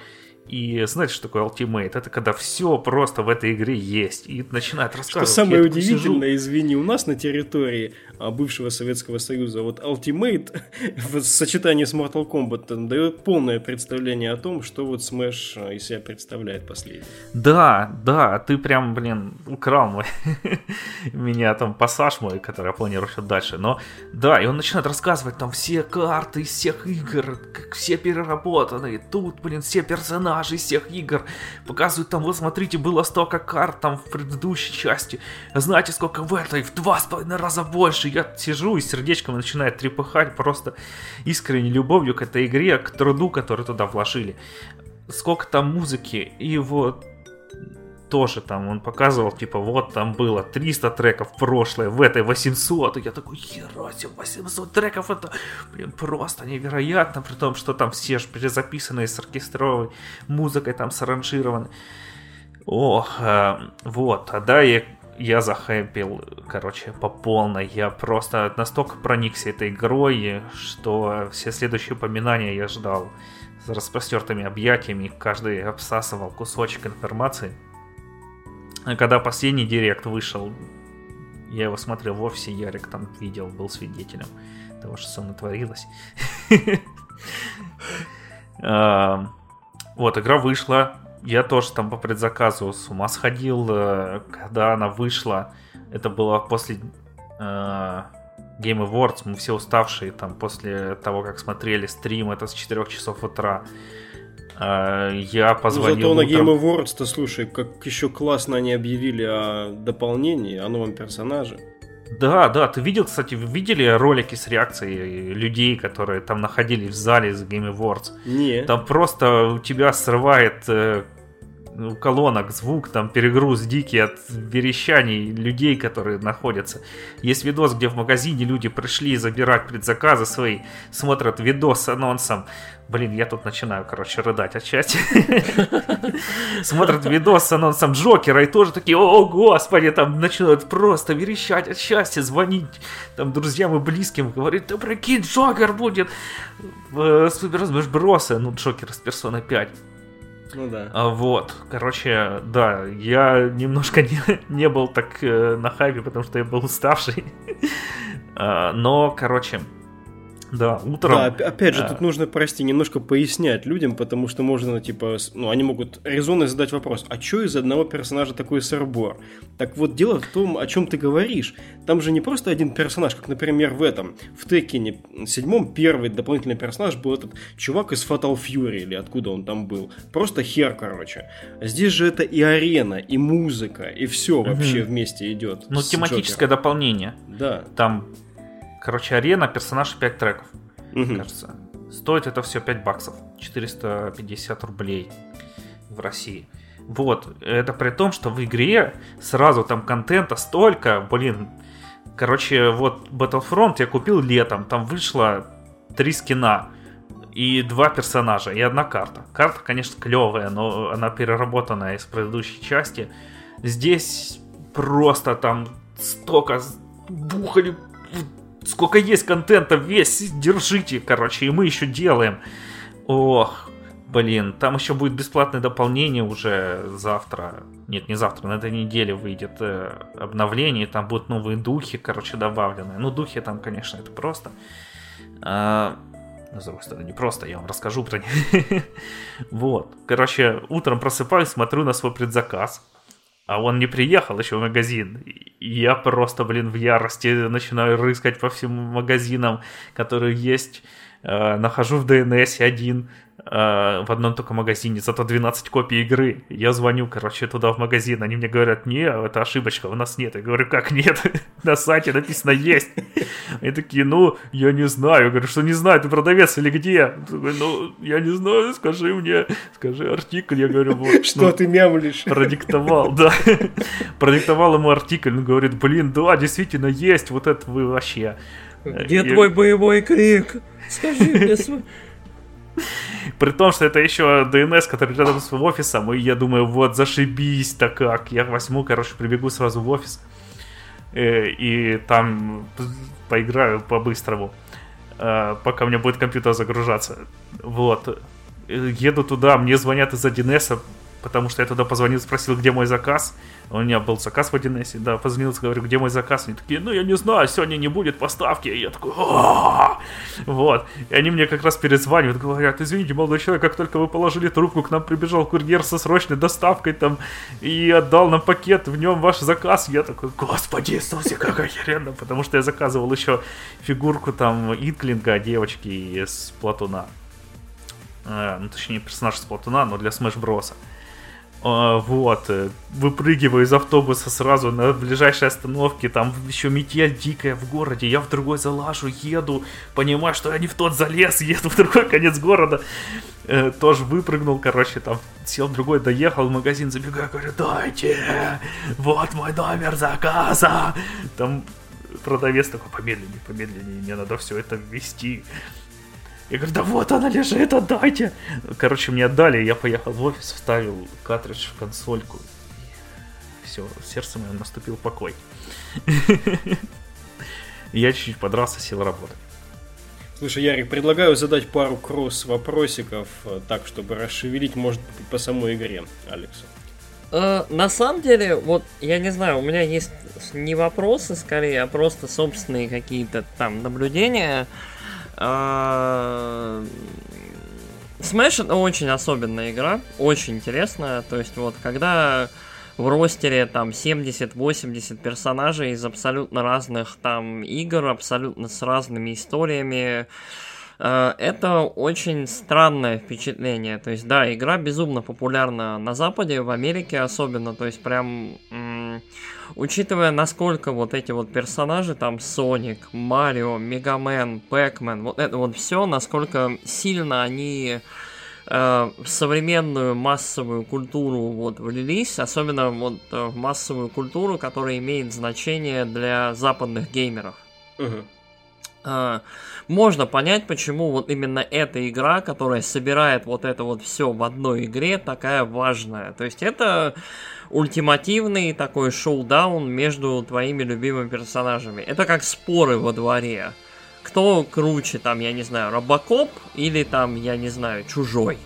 И знаете, что такое Ultimate? Это когда все просто в этой игре есть. И начинает рассказывать. Что самое удивительное, сижу... извини, у нас на территории а, бывшего Советского Союза вот Ultimate [LAUGHS] в сочетании с Mortal Kombat дает полное представление о том, что вот Smash а, из себя представляет последний. Да, да, ты прям, блин, украл мой [LAUGHS] меня там пассаж мой, который я планирую еще дальше. Но да, и он начинает рассказывать там все карты из всех игр, как все переработаны. Тут, блин, все персонажи персонажей всех игр. Показывают там, вот смотрите, было столько карт там в предыдущей части. Знаете, сколько в этой? В два с половиной раза больше. Я сижу и сердечком начинает трепыхать просто искренней любовью к этой игре, к труду, который туда вложили. Сколько там музыки, и вот тоже там он показывал, типа, вот там было 300 треков прошлое, в этой 800, и я такой, хера себе, 800 треков, это, блин, просто невероятно, при том, что там все же перезаписанные с оркестровой музыкой, там саранжированы. Ох, э, вот, а да, я, я захэпил, короче, по полной. Я просто настолько проникся этой игрой, что все следующие упоминания я ждал с распростертыми объятиями. Каждый обсасывал кусочек информации. Когда последний директ вышел, я его смотрел в офисе, Ярик там видел, был свидетелем того, что со мной творилось. [LAUGHS] Вот, игра вышла. Я тоже там по предзаказу с ума сходил, э, когда она вышла. Это было после э, Game Awards. Мы все уставшие там после того, как смотрели стрим. Это с 4 часов утра. А, я позвонил. Ну, зато утром... на Game Awards-то, слушай, как еще классно они объявили о дополнении, о новом персонаже. Да, да, ты видел, кстати, видели ролики с реакцией людей, которые там находились в зале из Game Awards? Нет. Там просто у тебя срывает э, колонок звук, там перегруз дикий от верещаний людей, которые находятся. Есть видос, где в магазине люди пришли забирать предзаказы свои, смотрят видос с анонсом Блин, я тут начинаю, короче, рыдать отчасти. [LAUGHS] Смотрят видос с анонсом Джокера и тоже такие, о, господи, там начинают просто верещать от счастья, звонить там друзьям и близким, говорит, да прикинь, Джокер будет в Супер Bros. Ну, Джокер с Persona 5. Ну да. А, вот, короче, да, я немножко [LAUGHS] не, не был так э, на хайпе, потому что я был уставший. [LAUGHS] а, но, короче, да, утром. Да, опять же, да. тут нужно, прости, немножко пояснять людям, потому что можно, типа, ну, они могут резонно задать вопрос, а что из одного персонажа такой сырбор? Так вот, дело в том, о чем ты говоришь. Там же не просто один персонаж, как, например, в этом, в Текине седьмом первый дополнительный персонаж был этот чувак из Fatal Fury, или откуда он там был. Просто хер, короче. Здесь же это и арена, и музыка, и все угу. вообще вместе идет. Ну, тематическое Джокером. дополнение. Да. Там Короче, арена, персонаж 5 треков, угу. кажется. Стоит это все 5 баксов. 450 рублей в России. Вот, это при том, что в игре сразу там контента столько, блин. Короче, вот Battlefront я купил летом, там вышло три скина и два персонажа, и одна карта. Карта, конечно, клевая, но она переработанная из предыдущей части. Здесь просто там столько бухали сколько есть контента, весь держите, короче, и мы еще делаем. Ох, блин, там еще будет бесплатное дополнение уже завтра. Нет, не завтра, на этой неделе выйдет э, обновление, там будут новые духи, короче, добавлены. Ну, духи там, конечно, это просто. А, ну, с другой стороны, не просто, я вам расскажу про них. [LAUGHS] вот. Короче, утром просыпаюсь, смотрю на свой предзаказ а он не приехал еще в магазин. И я просто, блин, в ярости начинаю рыскать по всем магазинам, которые есть. Э, нахожу в DNS один, в одном только магазине, зато 12 копий игры. Я звоню, короче, туда в магазин, они мне говорят, не, это ошибочка, у нас нет. Я говорю, как нет? [LAUGHS] На сайте написано есть. Они такие, ну, я не знаю. Я говорю, что не знаю, ты продавец или где? Ну, я не знаю, скажи мне, скажи артикль. Я говорю, вот. [LAUGHS] Что ну, ты мямлишь? [LAUGHS] Продиктовал, да. Продиктовал ему артикль, он говорит, блин, да, действительно есть, вот это вы вообще. Где твой боевой крик? Скажи мне свой... При том, что это еще DNS, который рядом с офисом, и я думаю, вот зашибись-то как. Я возьму, короче, прибегу сразу в офис э, и там поиграю по-быстрому, э, пока у меня будет компьютер загружаться. Вот. Э, еду туда, мне звонят из 1С, потому что я туда позвонил, спросил, где мой заказ. У меня был заказ в 1С, да, позвонил, говорю, где мой заказ. Они такие, ну, я не знаю, сегодня не будет поставки. И я такой, вот. И они мне как раз перезванивают, говорят, извините, молодой человек, как только вы положили трубку, к нам прибежал курьер со срочной доставкой там и отдал нам пакет, в нем ваш заказ. Я такой, господи Иисусе, как охеренно, потому что я заказывал еще фигурку там Инклинга, девочки из Платуна. Э, ну, точнее, персонаж из Платуна, но для Smash Bros. А, вот, э, выпрыгиваю из автобуса сразу на ближайшей остановке, там еще метель дикая в городе, я в другой залажу, еду, понимаю, что я не в тот залез, [LAUGHS] еду в другой конец города, э, тоже выпрыгнул, короче, там сел другой, доехал в магазин, забегаю, говорю, дайте, вот мой номер заказа, там продавец такой, помедленнее, помедленнее, мне надо все это ввести, я говорю, да вот она лежит, отдайте. Короче, мне отдали, я поехал в офис, вставил картридж в консольку. Все, сердце мое наступил покой. [LAUGHS] Я чуть-чуть подрался, сел работать. Слушай, Ярик, предлагаю задать пару кросс-вопросиков, э, так, чтобы расшевелить, может по самой игре Алексу. Э, на самом деле, вот, я не знаю, у меня есть не вопросы, скорее, а просто собственные какие-то там наблюдения. Smash это очень особенная игра, очень интересная. То есть вот когда в ростере там 70-80 персонажей из абсолютно разных там игр, абсолютно с разными историями, Э, это очень странное впечатление. То есть, да, игра безумно популярна на Западе, в Америке особенно. То есть, прям учитывая, насколько вот эти вот персонажи, там Соник, Марио, Мегамен, Пэкмен, вот это вот все, насколько сильно они э, в современную массовую культуру вот влились, особенно вот э, в массовую культуру, которая имеет значение для западных геймеров. Uh-huh. Uh, можно понять, почему вот именно эта игра, которая собирает вот это вот все в одной игре, такая важная. То есть это ультимативный такой шоу-даун между твоими любимыми персонажами. Это как споры во дворе. Кто круче, там, я не знаю, Робокоп или там, я не знаю, Чужой.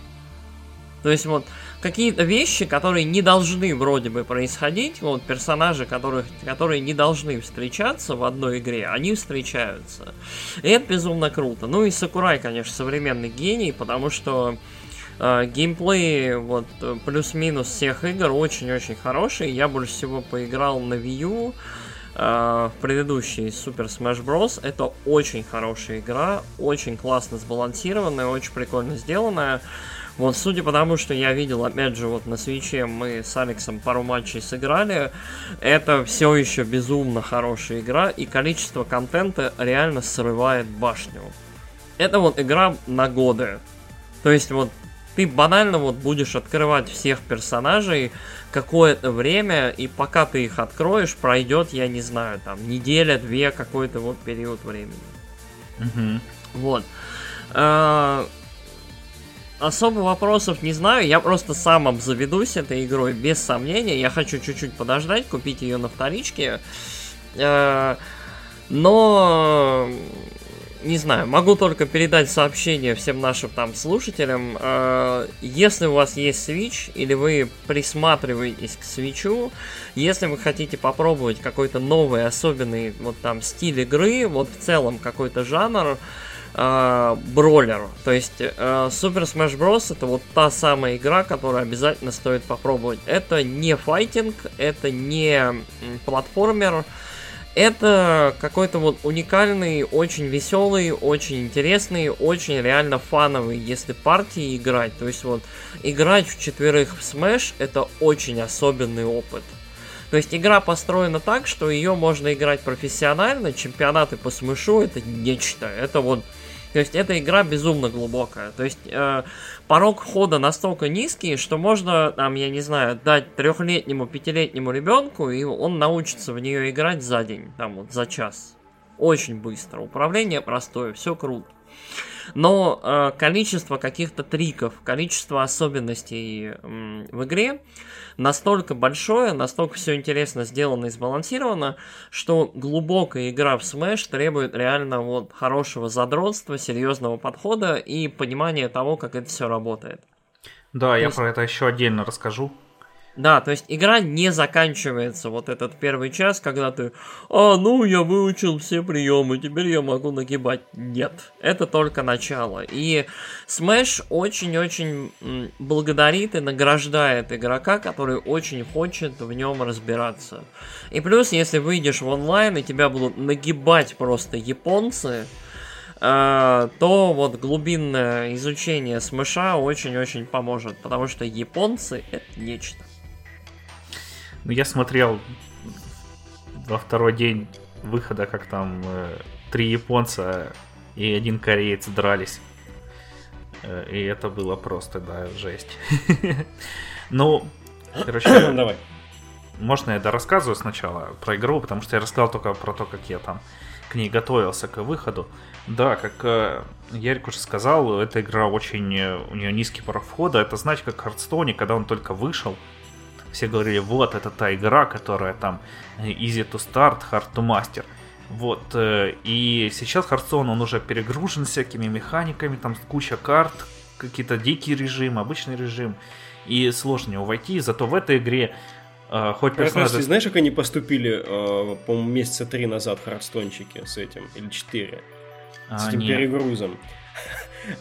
То есть вот какие-то вещи, которые не должны вроде бы происходить, вот персонажи, которых, которые не должны встречаться в одной игре, они встречаются. И это безумно круто. Ну и Сакурай, конечно, современный гений, потому что э, геймплей вот плюс-минус всех игр очень-очень хороший. Я больше всего поиграл на Wii U э, в предыдущий Super Smash Bros. Это очень хорошая игра, очень классно сбалансированная, очень прикольно сделанная. Вот, судя по тому, что я видел, опять же, вот на свече мы с Алексом пару матчей сыграли, это все еще безумно хорошая игра, и количество контента реально срывает башню. Это вот игра на годы. То есть вот ты банально вот будешь открывать всех персонажей какое-то время, и пока ты их откроешь, пройдет, я не знаю, там, неделя, две, какой-то вот период времени. Угу. Вот. Особо вопросов не знаю, я просто сам обзаведусь этой игрой, без сомнения. Я хочу чуть-чуть подождать, купить ее на вторичке. Э, но не знаю, могу только передать сообщение всем нашим там слушателям. Э, если у вас есть Switch или вы присматриваетесь к Switch, если вы хотите попробовать какой-то новый, особенный вот там стиль игры, вот в целом какой-то жанр, бролер. То есть э, Super Smash Bros. это вот та самая игра, которую обязательно стоит попробовать. Это не файтинг, это не платформер, Это какой-то вот уникальный, очень веселый, очень интересный, очень реально фановый, если партии играть. То есть вот играть в четверых в Smash это очень особенный опыт. То есть игра построена так, что ее можно играть профессионально, чемпионаты по смышу это нечто. Это вот то есть эта игра безумно глубокая. То есть э, порог хода настолько низкий, что можно, там, я не знаю, дать трехлетнему, пятилетнему ребенку, и он научится в нее играть за день, там вот за час. Очень быстро. Управление простое, все круто. Но э, количество каких-то триков, количество особенностей э, в игре настолько большое, настолько все интересно сделано и сбалансировано, что глубокая игра в Smash требует реально вот хорошего задротства, серьезного подхода и понимания того, как это все работает. Да, То я есть... про это еще отдельно расскажу. Да, то есть игра не заканчивается вот этот первый час, когда ты, а, ну, я выучил все приемы, теперь я могу нагибать. Нет, это только начало. И Smash очень-очень благодарит и награждает игрока, который очень хочет в нем разбираться. И плюс, если выйдешь в онлайн и тебя будут нагибать просто японцы, Uh, то вот глубинное изучение смыша очень-очень поможет, потому что японцы это нечто. Ну, я смотрел во второй день выхода, как там э, три японца и один кореец дрались. Э, и это было просто, да, жесть. [LAUGHS] Ну, короче... [COUGHS] Давай. Можно я рассказываю сначала про игру, потому что я рассказал только про то, как я там к ней готовился к выходу. Да, как э, Ярик уже сказал, эта игра очень... Э, у нее низкий порог входа. Это, знаете, как Хардстоне, когда он только вышел, все говорили, вот, это та игра, которая там easy to start, hard to master. Вот, э, и сейчас Hearthstone, он уже перегружен всякими механиками, там куча карт, какие-то дикие режимы, обычный режим, и сложно него войти, зато в этой игре Uh, хоть персонажи... Раз, знаешь, как они поступили, uh, по-моему, месяца три назад хардстончики с этим, или четыре, а, с этим нет. перегрузом?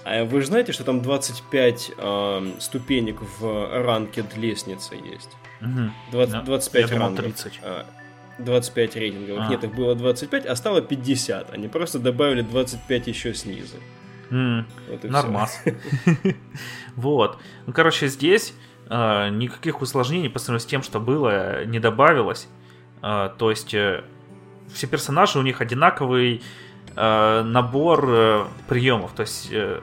А вы же знаете, что там 25 э, ступенек в ранке лестницы есть? Угу. 20, 25 Я рангов. 30. 25 рейтинговых. А. Нет, их было 25, а стало 50. Они просто добавили 25 еще снизу. Mm, вот нормас. [LAUGHS] вот. Ну, короче, здесь э, никаких усложнений по сравнению с тем, что было, не добавилось. Э, то есть э, все персонажи у них одинаковый э, набор э, приемов. То есть, э,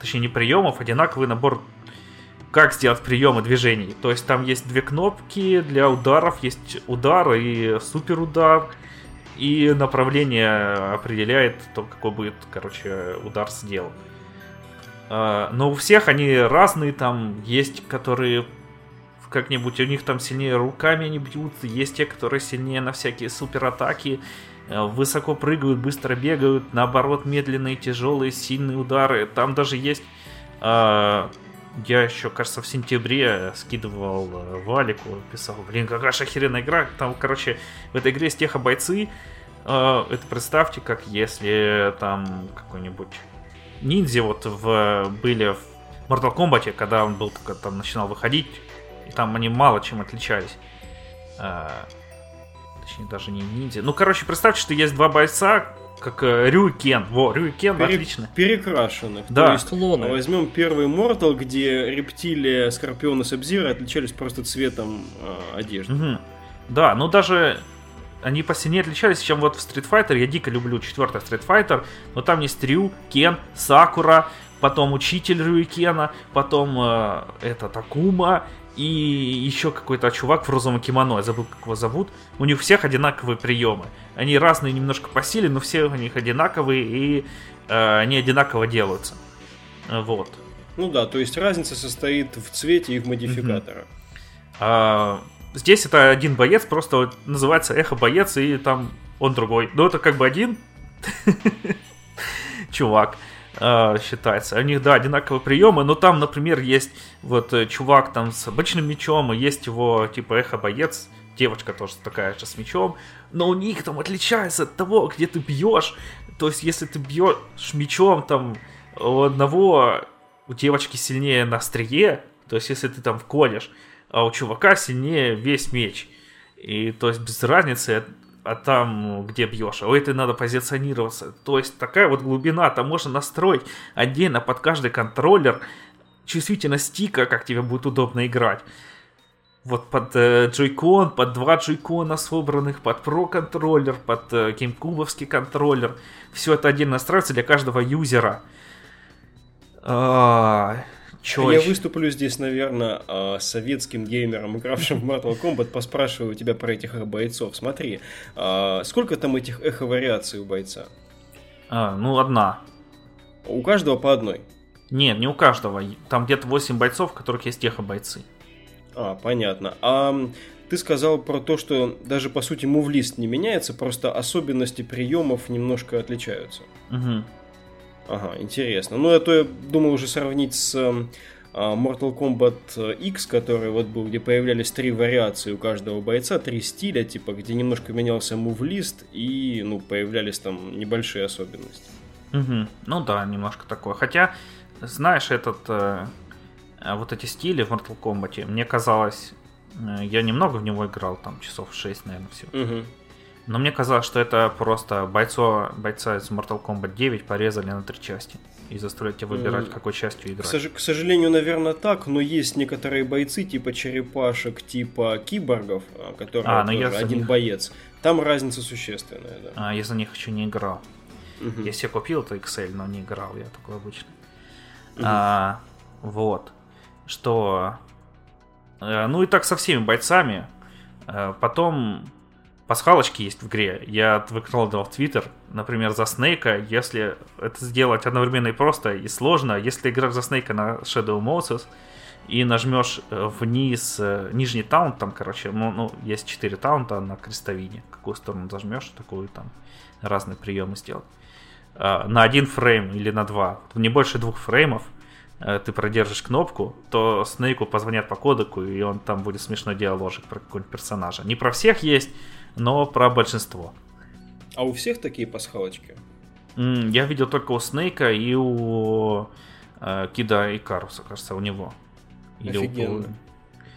точнее, не приемов, одинаковый набор как сделать приемы движений. То есть там есть две кнопки для ударов, есть удар и супер удар. И направление определяет то, какой будет, короче, удар сделан. Но у всех они разные, там есть, которые как-нибудь у них там сильнее руками они бьют, есть те, которые сильнее на всякие супер атаки, э, высоко прыгают, быстро бегают, наоборот, медленные, тяжелые, сильные удары. Там даже есть а, я еще, кажется, в сентябре скидывал э, Валику, писал, блин, какая же игра. Там, короче, в этой игре есть техобойцы. Э, это представьте, как если там какой-нибудь ниндзя вот в, были в Mortal Kombat, когда он был только там начинал выходить, и там они мало чем отличались. Э, точнее, даже не ниндзя. Ну, короче, представьте, что есть два бойца, как э, Рюкен. Во, Рюкен, Пере, отлично. Перекрашенных. Да. То есть клоны. Возьмем первый Мортал, где рептилия, Скорпион и Сабзира отличались просто цветом э, одежды. Угу. Да, ну даже они посильнее отличались, чем вот в Street Fighter. Я дико люблю четвертый Street Fighter, но там есть Рю, Кен, Сакура, потом учитель Рюкена, потом э, это Такума и еще какой-то чувак в розовом кимоно, я забыл, как его зовут. У них всех одинаковые приемы. Они разные немножко по силе, но все у них одинаковые, и э, они одинаково делаются. Вот. Ну да, то есть разница состоит в цвете и в модификаторах. А, здесь это один боец, просто называется эхо боец, и там он другой. Но это как бы один [LAUGHS] чувак. А, считается. У них, да, одинаковые приемы, но там, например, есть вот э, чувак там с обычным мечом, и есть его, типа, эхо-боец, девочка тоже такая же с мечом, но у них там отличается от того, где ты бьешь. То есть, если ты бьешь мечом, там, у одного, у девочки сильнее на острие, то есть, если ты там вколешь, а у чувака сильнее весь меч. И то есть без разницы а там где бьешь, а у этой надо позиционироваться. То есть такая вот глубина, там можно настроить отдельно под каждый контроллер чувствительность стика, как тебе будет удобно играть. Вот под э, джойкон, под два джойкона собранных, под про контроллер, под э, геймкубовский контроллер. Все это отдельно настраивается для каждого юзера. А, Чё я выступлю здесь, наверное, а, советским геймером, игравшим в Mortal Kombat, поспрашиваю тебя про этих бойцов. Смотри, а, сколько там этих эхо-вариаций у бойца? А, ну, одна. У каждого по одной? Нет, не у каждого. Там где-то 8 бойцов, у которых есть эхо-бойцы. А, понятно. А ты сказал про то, что даже по сути мувлист не меняется, просто особенности приемов немножко отличаются. Угу. Ага, интересно. Ну, это я думал уже сравнить с а, Mortal Kombat X, который вот был, где появлялись три вариации у каждого бойца, три стиля, типа, где немножко менялся мувлист и, ну, появлялись там небольшие особенности. Угу. Ну да, немножко такое. Хотя, знаешь, этот, э, э вот эти стили в Mortal Kombat, мне казалось, э, я немного в него играл, там часов 6, наверное, все. Угу. Но мне казалось, что это просто бойцо, бойца из Mortal Kombat 9 порезали на три части. И заставляют тебя выбирать, какой частью играть. К, сож- к сожалению, наверное, так, но есть некоторые бойцы, типа черепашек, типа киборгов, а, которые а, тоже один них... боец. Там разница существенная, да. А, я за них еще не играл. Угу. Я себе купил это Excel, но не играл, я такой обычный. Угу. А, вот. Что... Э, ну и так со всеми бойцами. Э, потом пасхалочки есть в игре. Я выкладывал в Твиттер, например, за Снейка, если это сделать одновременно и просто, и сложно, если играешь за Снейка на Shadow Moses, и нажмешь э, вниз э, нижний таунт, там, короче, ну, ну есть 4 таунта на крестовине, какую сторону зажмешь, такую там разные приемы сделать. А, на один фрейм или на два, не больше двух фреймов, э, ты продержишь кнопку, то Снейку позвонят по кодеку, и он там будет смешной диаложик про какого-нибудь персонажа. Не про всех есть, но про большинство. А у всех такие пасхалочки? Я видел только у Снейка и у э, Кида и Каруса, кажется, у него. Или офигенно. У...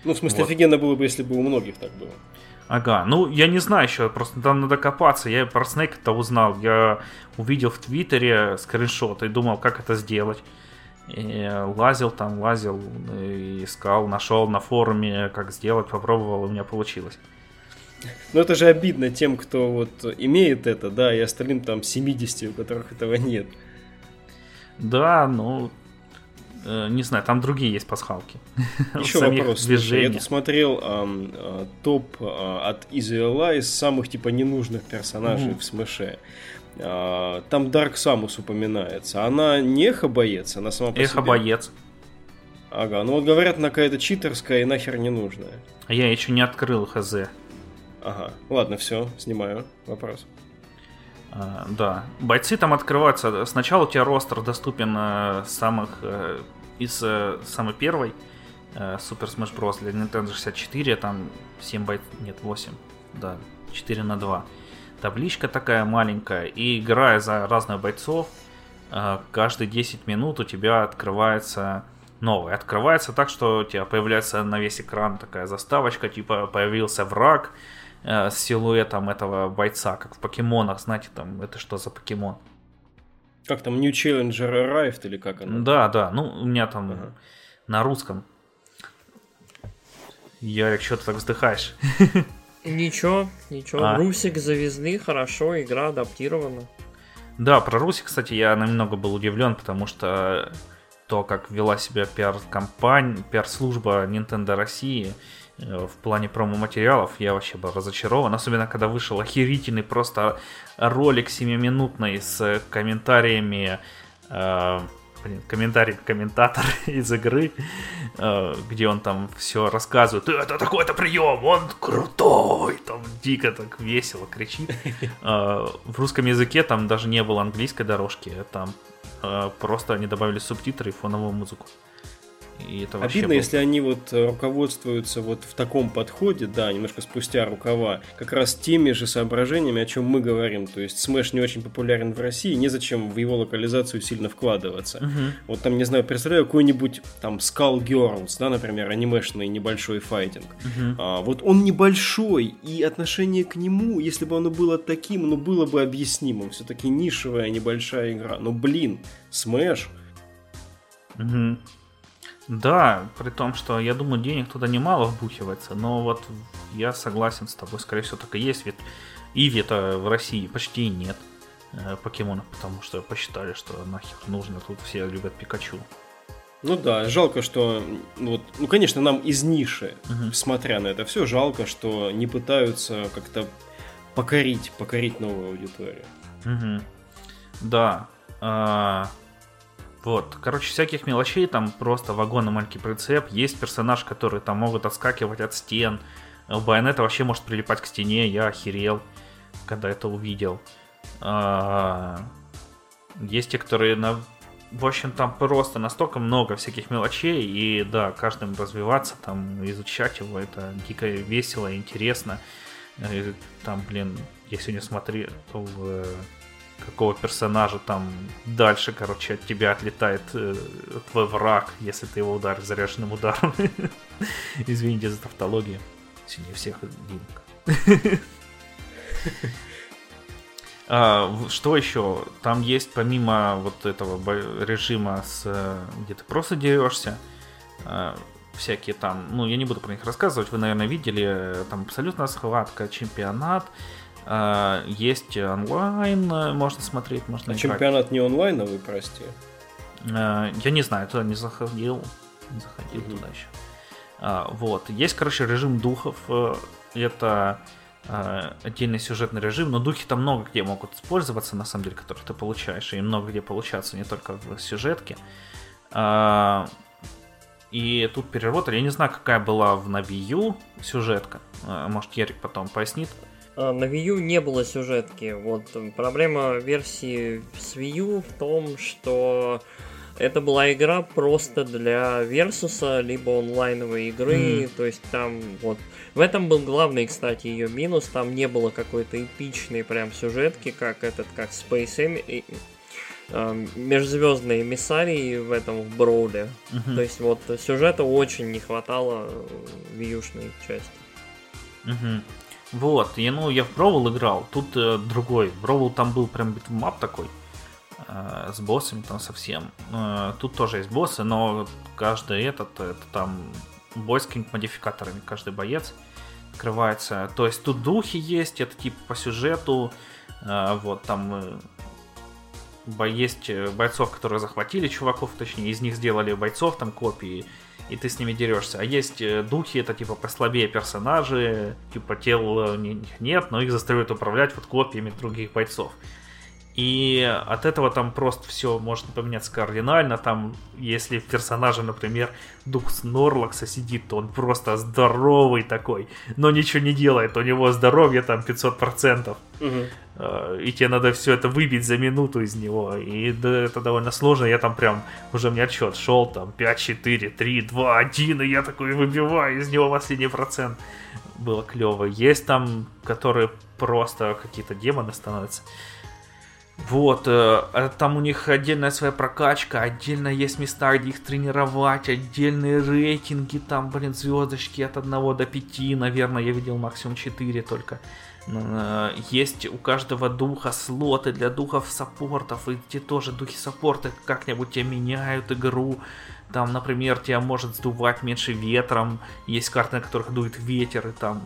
Ну, в смысле, вот. офигенно было бы, если бы у многих так было. Ага, ну я не знаю еще, просто там надо копаться. Я про Снейка-то узнал. Я увидел в Твиттере скриншот и думал, как это сделать. И лазил там, лазил, искал, нашел на форуме, как сделать, попробовал, и у меня получилось. Ну это же обидно тем, кто вот имеет это, да, и остальным там 70, у которых этого нет. Да, ну, э, не знаю, там другие есть пасхалки. [LAUGHS] Еще вопрос. Слушай, я тут смотрел э, топ э, от Ally из самых типа ненужных персонажей mm. в Смэше. Э, там Дарк Самус упоминается. Она не эхо-боец, она сама по Эхо-боец. Ага, ну вот говорят, она какая-то читерская и нахер не нужная. А я еще не открыл ХЗ. Ага, ладно, все, снимаю вопрос. А, да, бойцы там открываются. Сначала у тебя ростер доступен э, самых э, из э, самой первой э, Super Smash Bros. для Nintendo 64, там 7 бойцов, нет, 8, да, 4 на 2. Табличка такая маленькая, и играя за разных бойцов, э, каждые 10 минут у тебя открывается новый. Открывается так, что у тебя появляется на весь экран такая заставочка, типа появился враг, э, с силуэтом этого бойца, как в покемонах, знаете, там, это что за покемон? Как там, New Challenger Arrived или как оно? Да, да, ну, у меня там ага. на русском. Ярик, что ты так вздыхаешь? [LAUGHS] Ничего, ничего. А. Русик завезли, хорошо, игра адаптирована. Да, про Русик, кстати, я немного был удивлен, потому что то, как вела себя пиар-компания, пиар-служба Nintendo России, в плане промо-материалов я вообще был разочарован, особенно когда вышел охерительный просто ролик 7-минутный с комментариями, э, блин, комментарий комментатор [LAUGHS] из игры, э, где он там все рассказывает, это такой-то прием, он крутой, там дико так весело кричит. [LAUGHS] Э, в русском языке там даже не было английской дорожки, там э, просто они добавили субтитры и фоновую музыку. И это Обидно, был- если они вот э, руководствуются вот в таком подходе, да, немножко спустя рукава, как раз теми же соображениями, о чем мы говорим. То есть Smash не очень популярен в России, незачем в его локализацию сильно вкладываться. Мгм. Вот там, не знаю, представляю какой-нибудь там Skull Girls, да, например, анимешный небольшой файтинг. Мгм. А, вот он небольшой, и отношение к нему, если бы оно было таким, ну, было бы объяснимым. Все-таки нишевая небольшая игра. Но, блин, Smash... Мгм. Да, при том, что я думаю, денег туда немало вбухивается, но вот я согласен с тобой, скорее всего, так и есть, ведь Иви-то в России почти нет э, покемонов, потому что посчитали, что нахер нужно, тут все любят Пикачу. Ну да, жалко, что... Вот, ну, конечно, нам из ниши, Мгм. смотря на это все, жалко, что не пытаются как-то покорить, покорить новую аудиторию. Мгм. Да. а, Вот, короче, всяких мелочей, там просто вагон и маленький прицеп, есть персонаж, которые там могут отскакивать от стен, у Байонета вообще может прилипать к стене, я охерел, когда это увидел. А, Есть те, которые на... В общем, там просто настолько много всяких мелочей, и да, каждым развиваться, там, изучать его, это дико весело и интересно. Э, Там, блин, я сегодня смотрел э, какого персонажа там дальше, короче, от тебя отлетает э, твой враг, если ты его ударишь заряженным ударом. [LAUGHS] Извините за тавтологию. Сегодня всех Димок. [LAUGHS] А, что еще? Там есть помимо вот этого режима, с, э, где ты просто дерешься, э, всякие там, ну я не буду про них рассказывать, вы, наверное, видели, э, там абсолютно схватка, чемпионат, есть онлайн, э, можно смотреть, можно А играть. чемпионат не онлайновый, прости. Э, Я не знаю, туда не заходил. Не заходил Мгм. туда еще. А, Вот. Есть, короче, режим духов. э, Это отдельный сюжетный режим, но духи там много где могут использоваться, на самом деле, которых ты получаешь, и много где получаться, не только в сюжетке. А, И тут переработали. Я не знаю, какая была в на Wii U сюжетка. Может, Ярик потом пояснит. А, На Wii U не было сюжетки. Вот э, проблема версии с Wii U в том, что это была игра просто для Версуса, либо онлайновой игры. То есть там вот... В этом был главный, кстати, ее минус. Там не было какой-то эпичной прям сюжетки, как этот, как Space Em- э, межзвездные эмиссарии в этом в Brawl е. Мгм. То есть вот сюжета очень не хватало э, в Wii-шной части. Мгм. Вот, я, ну, я в Brawl играл, тут э, другой. Brawl там был прям beat 'em up такой, э, с боссами там совсем. Э, тут тоже есть боссы, но каждый этот, это там бой с какими-то модификаторами, каждый боец открывается. То есть тут духи есть, это типа по сюжету, э, вот там э, бо- есть э, бойцов, которые захватили чуваков, точнее, из них сделали бойцов, там копии, и ты с ними дерешься. А есть э, духи, это типа послабее персонажи, типа тел э, у них нет, но их заставляют управлять вот копиями других бойцов. И от этого там просто все может поменяться кардинально. Там, если в персонаже, например, дух Снорлакса сидит, то он просто здоровый такой, но ничего не делает. У него здоровье там 500%. Мгм. Э, и тебе надо все это выбить за минуту из него. И да, это довольно сложно. Я там прям, уже мне отчет шел, там 5, 4, 3, 2, 1, и я такой выбиваю из него последний процент. Было клево. Есть там, которые просто какие-то демоны становятся. Вот, э, а там у них отдельная своя прокачка, отдельно есть места, где их тренировать, отдельные рейтинги, там, блин, звездочки от 1 до 5, наверное, я видел максимум 4 только. Э, Есть у каждого духа слоты для духов саппортов, и те тоже духи саппорта как-нибудь тебе меняют игру. Там, например, тебя может сдувать меньше ветром, есть карты, на которых дует ветер, и там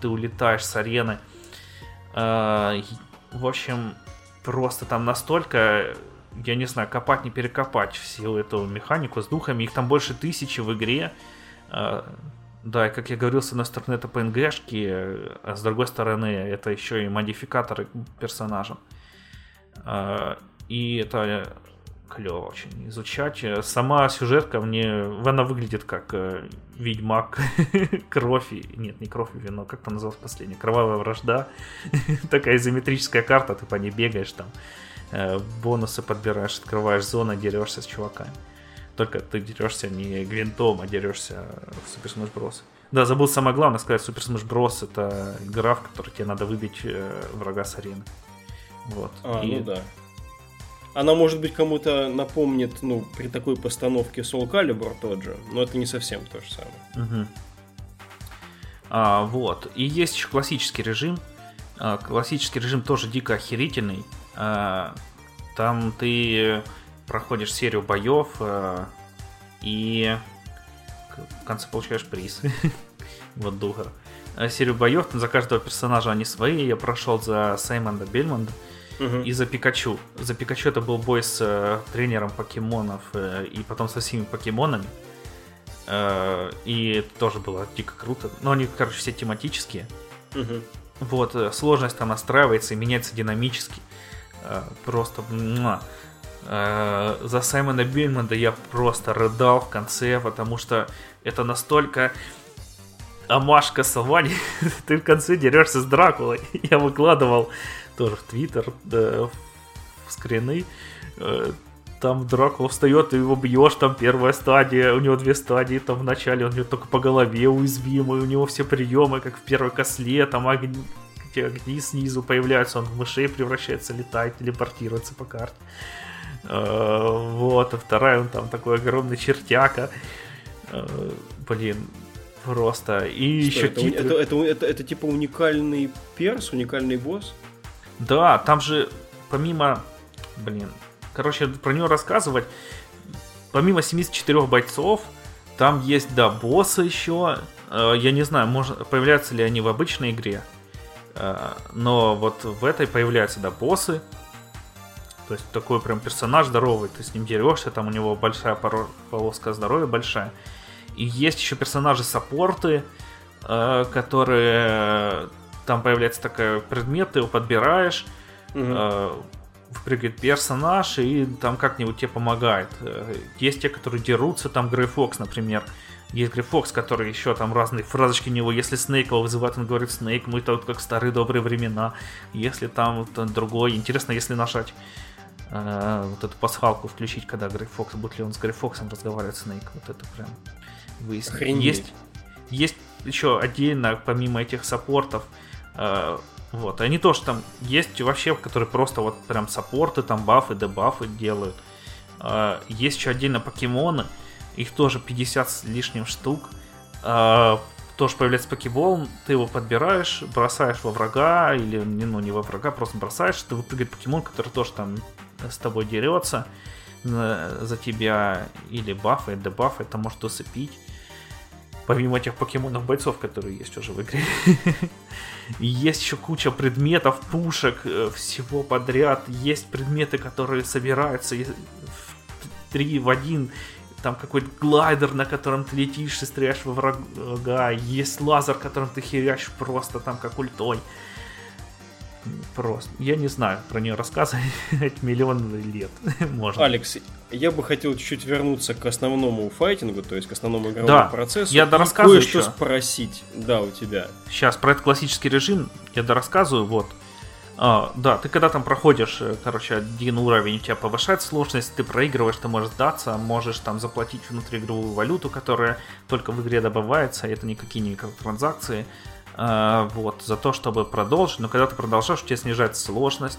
ты улетаешь с арены. Э, В общем, просто там настолько, я не знаю, копать не перекопать всю эту механику с духами. Их там больше тысячи в игре. Э, Да, и как я говорил, с одной стороны это PNG-шки, а с другой стороны это еще и модификаторы персонажам. Э, И это клево очень изучать. Э, Сама сюжетка мне, она выглядит как э, Ведьмак, [LAUGHS] Кровь, и- нет, не Кровь и Вино, как там называлось последнее, Кровавая Вражда. [LAUGHS] Такая изометрическая карта, ты по ней бегаешь там, э, бонусы подбираешь, открываешь зоны, дерешься с чуваками. Только ты дерешься не гвинтом, а дерешься в Super Smash Bros. Да, забыл самое главное сказать, Super Smash Bros. это игра, в которой тебе надо выбить э, врага с арены. Вот. А, И... ну да. Она, может быть, кому-то напомнит, ну, при такой постановке Soul Calibur тот же, но это не совсем то же самое. Угу. А, вот. И есть еще классический режим. А, классический режим тоже дико охерительный. А, там ты проходишь серию боев а, и в конце получаешь приз. [LAUGHS] вот духа. А, серию боев за каждого персонажа они свои. Я прошел за Саймонда Бельмонда угу. и за Пикачу. За Пикачу это был бой с э, тренером покемонов э, и потом со всеми покемонами. Э, и это тоже было дико круто. Но они, короче, все тематические. Угу. Вот, э, сложность там настраивается и меняется динамически. Э, просто... Муа. Э, за Саймона Бельмонда я просто рыдал в конце, потому что это настолько Амашка Савани, [LAUGHS] ты в конце дерешься с Дракулой. [LAUGHS] Я выкладывал тоже в Твиттер, да, в скрины. Э, там Дракула встает, ты его бьешь, там первая стадия, у него две стадии, там в начале он у него только по голове уязвимый, у него все приемы, как в первой косле, там огни, огни снизу появляются, он в мышей превращается, летает, телепортируется по карте. Э, вот, а вторая, он там такой огромный чертяка. Э, блин, просто. И Что, еще это, титры. Это, это, это, это типа уникальный перс, уникальный босс? Да, там же помимо... Блин, короче, про него рассказывать. Помимо 74 бойцов, там есть, да, боссы еще. Э, я не знаю, может, появляются ли они в обычной игре. Но вот в этой появляются, да, боссы. То есть такой прям персонаж здоровый, ты с ним дерешься, там у него большая полоска здоровья большая. И есть еще персонажи-саппорты, э, которые... Там появляется такой предмет, ты его подбираешь, угу. прыгает персонаж, и там как-нибудь тебе помогает. Э, есть те, которые дерутся, там Грей Фокс, например. Есть Грей Фокс, который еще там разные фразочки у него. Если Снейк его вызывает, он говорит Снейк, мы тут как старые добрые времена. Если там другой, интересно, если нажать э, вот эту пасхалку включить, когда Грей Фокс, будет ли он с Грей Фоксом разговаривать Снейк. Вот это прям выяснить. Охренеть. Есть, есть еще отдельно, помимо этих саппортов, э, вот, они тоже там есть вообще, которые просто вот прям саппорты, там бафы, дебафы делают. Э, есть еще отдельно покемоны, их тоже 50 с лишним штук. Э, тоже появляется покебол, ты его подбираешь, бросаешь во врага, или ну не во врага, просто бросаешь, ты выпрыгивает покемон, который тоже там с тобой дерется за тебя или бафает, дебафает, это может усыпить. Помимо тех покемонов бойцов, которые есть уже в игре. есть еще куча предметов, пушек, э, всего подряд. Есть предметы, которые собираются в 3 в 1. Там какой-то глайдер, на котором ты летишь и стреляешь во врага. Есть лазер, которым ты херячишь просто там как ультой. Просто. Я не знаю про нее рассказывать [LAUGHS] миллион лет. [LAUGHS] Можно. Алекс, я бы хотел чуть-чуть вернуться к основному файтингу, то есть к основному игровому да, процессу. Я дорассказываю кое-что спросить, да, у тебя. Сейчас, про этот классический режим я дорассказываю, вот. А, да, ты когда там проходишь, э, короче, один уровень, у тебя повышает сложность, ты проигрываешь, ты можешь сдаться, можешь там заплатить внутриигровую валюту, которая только в игре добывается, это никакие не транзакции. А, вот, за то, чтобы продолжить. Но когда ты продолжаешь, у тебя снижается сложность.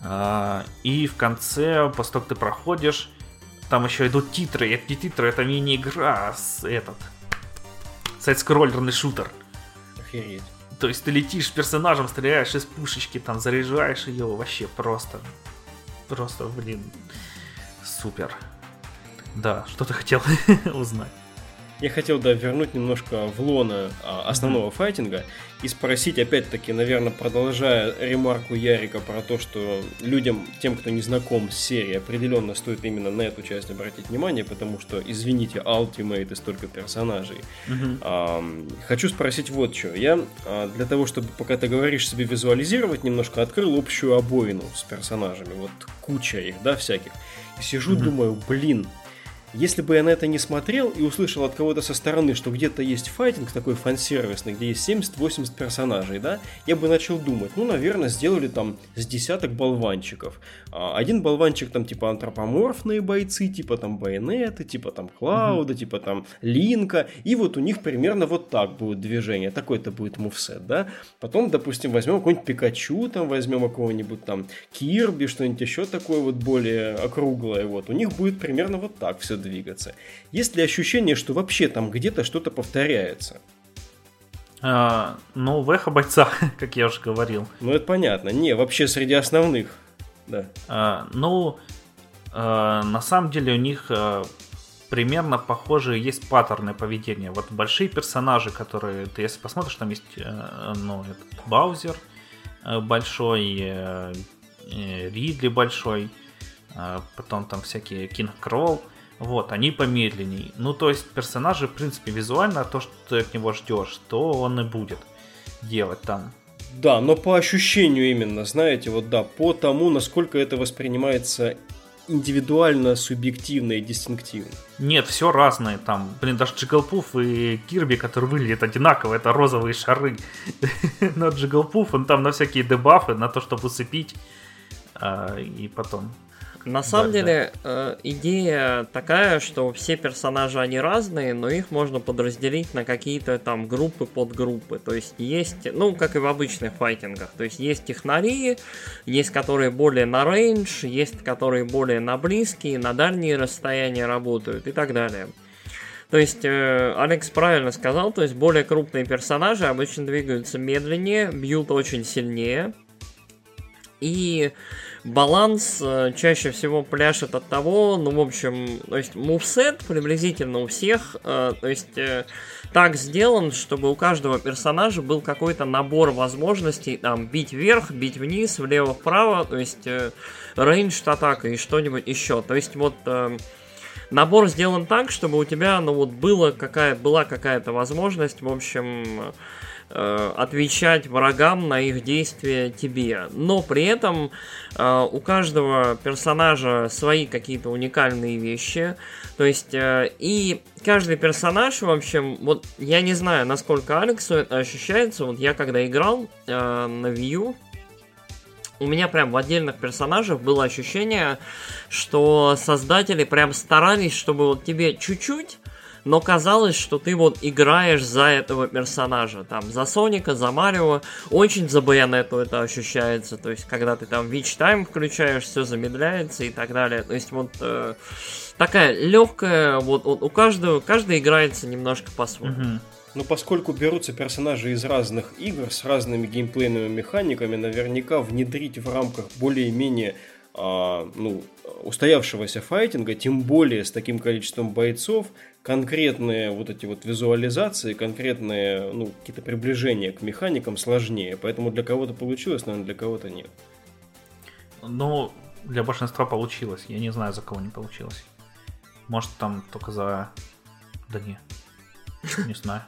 А, и в конце, после того, как ты проходишь, там еще идут титры. И эти титры это мини-игра с этот сайт-скроллерный шутер. Охереть. То есть ты летишь с персонажем, стреляешь из пушечки, там заряжаешь ее, вообще просто, просто, блин, супер. Да, что ты хотел [LAUGHS] узнать? Я хотел, да, вернуть немножко в лона а, основного mm-hmm. файтинга и спросить, опять-таки, наверное, продолжая ремарку Ярика про то, что людям, тем, кто не знаком с серией, определенно стоит именно на эту часть обратить внимание, потому что, извините, Ultimate и столько персонажей. Mm-hmm. А, хочу спросить вот что. Я а, для того, чтобы, пока ты говоришь, себе визуализировать, немножко открыл общую обоину с персонажами. Вот куча их, да, всяких. И сижу, mm-hmm. думаю, блин, Если бы я на это не смотрел и услышал от кого-то со стороны, что где-то есть файтинг такой фан-сервисный, где есть 70-80 персонажей, да, я бы начал думать, ну, наверное, сделали там с десяток болванчиков. А, один болванчик там типа антропоморфные бойцы, типа там Байонеты, типа там Клауда, mm-hmm. типа там Линка, и вот у них примерно вот так будет движение, такой-то будет мувсет, да. Потом, допустим, возьмем какой-нибудь Пикачу, там возьмем какого-нибудь там Кирби, что-нибудь еще такое вот более округлое, вот. У них будет примерно вот так все двигаться. Есть ли ощущение, что вообще там где-то что-то повторяется? А, ну, в эхо бойца, [LAUGHS] как я уже говорил. Ну, это понятно. Не, вообще среди основных. Да. А, ну, а, на самом деле у них а, примерно похожие есть паттерны поведения. Вот большие персонажи, которые ты если посмотришь, там есть а, ну, этот Баузер а, большой, а, Ридли большой, а, потом там всякие Кинг Кролл. Вот, они помедленней. Ну, то есть персонажи, в принципе, визуально то, что ты от него ждешь, то он и будет делать там. Да, но по ощущению именно, знаете, вот да, по тому, насколько это воспринимается индивидуально, субъективно и дистинктивно. Нет, все разное там. Блин, даже Джиглпуф и Кирби, который выглядит одинаково, это розовые шары. [LAUGHS] Но Джиглпуф, он там на всякие дебафы, на то, чтобы усыпить, а, и потом на самом да, деле, да. Э, идея такая, что все персонажи, они разные, но их можно подразделить на какие-то там группы, подгруппы. То есть есть, ну, как и в обычных файтингах, то есть есть технари, есть которые более на рейндж, есть которые более на близкие, на дальние расстояния работают и так далее. То есть, э, Алекс правильно сказал, то есть более крупные персонажи обычно двигаются медленнее, бьют очень сильнее. И баланс э, чаще всего пляшет от того, ну, в общем, то есть мувсет приблизительно у всех, э, то есть э, так сделан, чтобы у каждого персонажа был какой-то набор возможностей, там, бить вверх, бить вниз, влево-вправо, то есть рейндж атака и что-нибудь еще. То есть вот набор сделан так, чтобы у тебя, ну, вот было какая, была какая-то возможность, в общем, отвечать врагам на их действия тебе. Но при этом э, у каждого персонажа свои какие-то уникальные вещи. То есть, э, и каждый персонаж, в общем, вот я не знаю, насколько Алексу это ощущается. Вот я когда играл на View, у меня прям в отдельных персонажах было ощущение, что создатели прям старались, чтобы вот тебе чуть-чуть но казалось, что ты вот играешь за этого персонажа, там, за Соника, за Марио, очень за Байонету это ощущается, то есть, когда ты там Witch Time включаешь, все замедляется и так далее, то есть, вот э, такая легкая, вот, вот у каждого, каждый играется немножко по-своему. Mm-hmm. Но поскольку берутся персонажи из разных игр с разными геймплейными механиками, наверняка внедрить в рамках более-менее ну, устоявшегося файтинга, тем более с таким количеством бойцов, конкретные вот эти вот визуализации, конкретные, ну, какие-то приближения к механикам сложнее. Поэтому для кого-то получилось, наверное, для кого-то нет. Ну, для большинства получилось. Я не знаю, за кого не получилось. Может, там только за... Да не. [LAUGHS] Не знаю.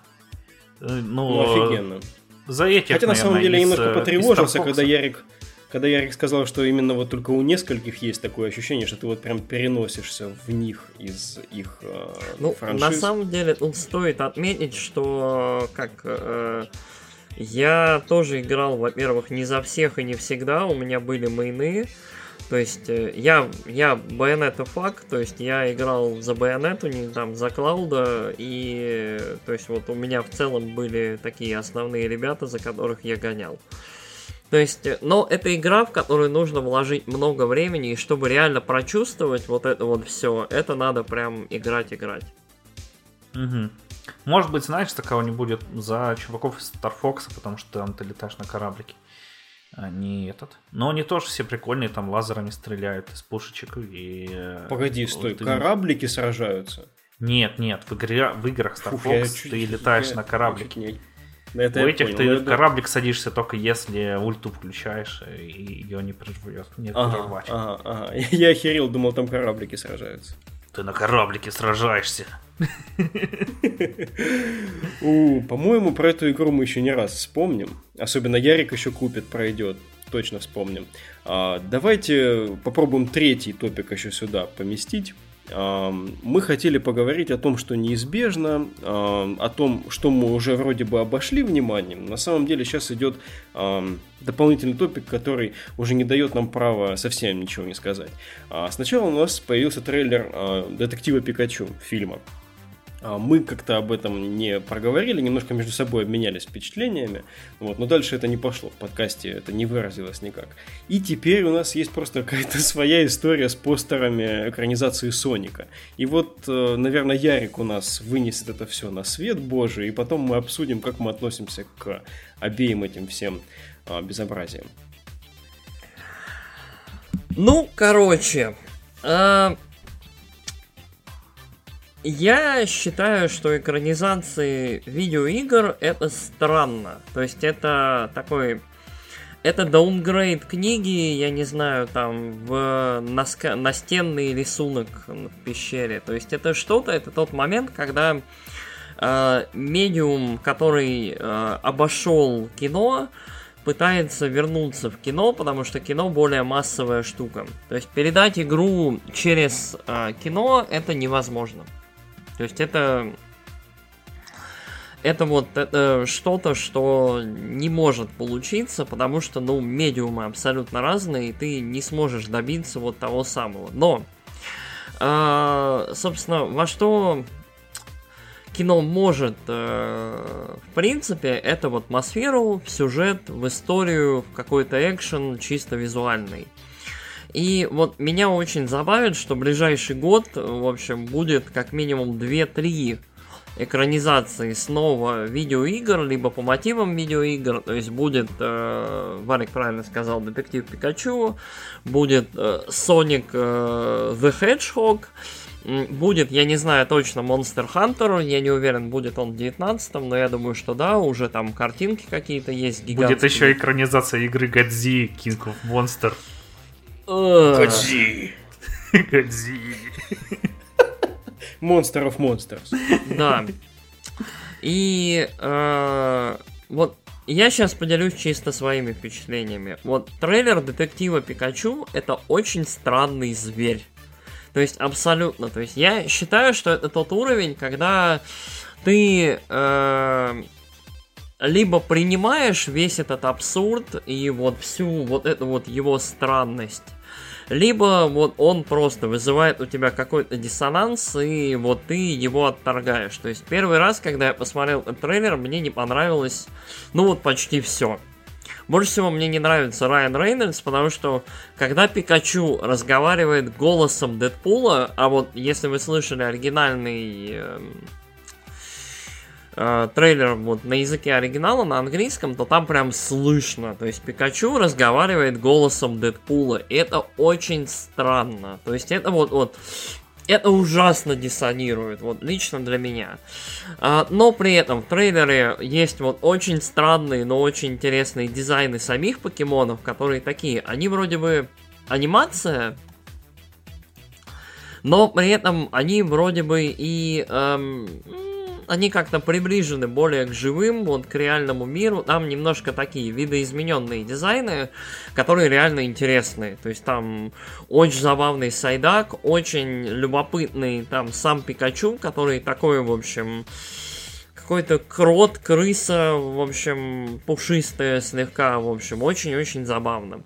Э, ну, ну офигенно. За этих, Хотя, на самом деле, немножко э, потревожился, когда Ярик когда Ярик сказал, что именно вот только у нескольких есть такое ощущение, что ты вот прям переносишься в них из их э, ну, франшиз. На самом деле тут стоит отметить, что как э, я тоже играл, во-первых, не за всех и не всегда, у меня были мейны. То есть э, я, я Байонета фак, то есть я играл за Байонету, не там за Клауда, и то есть вот у меня в целом были такие основные ребята, за которых я гонял. Э, то есть, э, но это игра, в которую нужно вложить много времени, и чтобы реально прочувствовать вот это вот все, это надо прям играть-играть. Угу. Может быть, знаешь, такого не будет за чуваков из Star Fox, потому что там ты летаешь на кораблике. А не этот. Но они тоже все прикольные, там лазерами стреляют из пушечек и... Э, Погоди, стой, ты... кораблики сражаются? Нет, нет, в, игре, в играх Star Фух, Fox ты чуть, летаешь я, на кораблике. Это У этих понял, ты в кораблик садишься только если ульту включаешь, и ее не прервет. Не ага, прервать. Ага, ага. [LAUGHS] Я охерел, думал, там кораблики сражаются. Ты на кораблике сражаешься. По-моему, про эту игру мы еще не раз вспомним. Особенно Ярик еще купит, пройдет. Точно вспомним. А, давайте попробуем третий топик еще сюда поместить. Мы хотели поговорить о том, что неизбежно, о том, что мы уже вроде бы обошли вниманием. На самом деле сейчас идет дополнительный топик, который уже не дает нам права совсем ничего не сказать. А сначала у нас появился трейлер а, детектива Пикачу фильма. А, мы как-то об этом не проговорили, немножко между собой обменялись впечатлениями, вот, но дальше это не пошло, в подкасте это не выразилось никак. И теперь у нас есть просто какая-то [LAUGHS] своя история с постерами экранизации Соника. И вот, э, наверное, Ярик у нас вынесет это все на свет божий, и потом мы обсудим, как мы относимся к обеим этим всем а, безобразием. Ну, короче, э, я считаю, что экранизации видеоигр это странно. То есть это такой... Это даунгрейд книги, я не знаю, там, в наска... настенный рисунок в пещере. То есть это что-то, это тот момент, когда э, медиум, который э, обошел кино, пытается вернуться в кино, потому что кино более массовая штука. То есть передать игру через э, кино это невозможно. То есть это это вот это что-то, что не может получиться, потому что, ну, медиумы абсолютно разные, и ты не сможешь добиться вот того самого. Но, э, собственно, во что кино может, э, в принципе, это в атмосферу, в сюжет, в историю, в какой-то экшен чисто визуальный. И вот меня очень забавит, что ближайший год, в общем, будет как минимум 2-3 экранизации снова видеоигр, либо по мотивам видеоигр, то есть будет, э, Варик правильно сказал, Детектив Пикачу, будет э, Sonic э, the Hedgehog, Будет, я не знаю точно, Monster Hunter, я не уверен, будет он в 19 но я думаю, что да, уже там картинки какие-то есть гигантские. Будет еще экранизация игры Годзи King of Monster. Годзи. Годзи. Monster of Monsters. Да. И э, вот я сейчас поделюсь чисто своими впечатлениями. Вот трейлер детектива Пикачу это очень странный зверь. То есть абсолютно. То есть я считаю, что это тот уровень, когда ты э, либо принимаешь весь этот абсурд и вот всю вот эту вот его странность, либо вот он просто вызывает у тебя какой-то диссонанс, и вот ты его отторгаешь. То есть первый раз, когда я посмотрел этот трейлер, мне не понравилось, ну вот почти все. Больше всего мне не нравится Райан Рейнольдс, потому что когда Пикачу разговаривает голосом Дэдпула, а вот если вы слышали оригинальный э, трейлер вот на языке оригинала, на английском, то там прям слышно. То есть Пикачу разговаривает голосом Дэдпула. Это очень странно. То есть это вот, вот это ужасно диссонирует, вот лично для меня. А, но при этом в трейлере есть вот очень странные, но очень интересные дизайны самих покемонов, которые такие, они вроде бы анимация, но при этом они вроде бы и эм, они как-то приближены более к живым, вот к реальному миру. Там немножко такие видоизмененные дизайны, которые реально интересные. То есть там очень забавный сайдак, очень любопытный там сам Пикачу, который такой, в общем, какой-то крот, крыса, в общем, пушистая слегка, в общем, очень-очень забавно.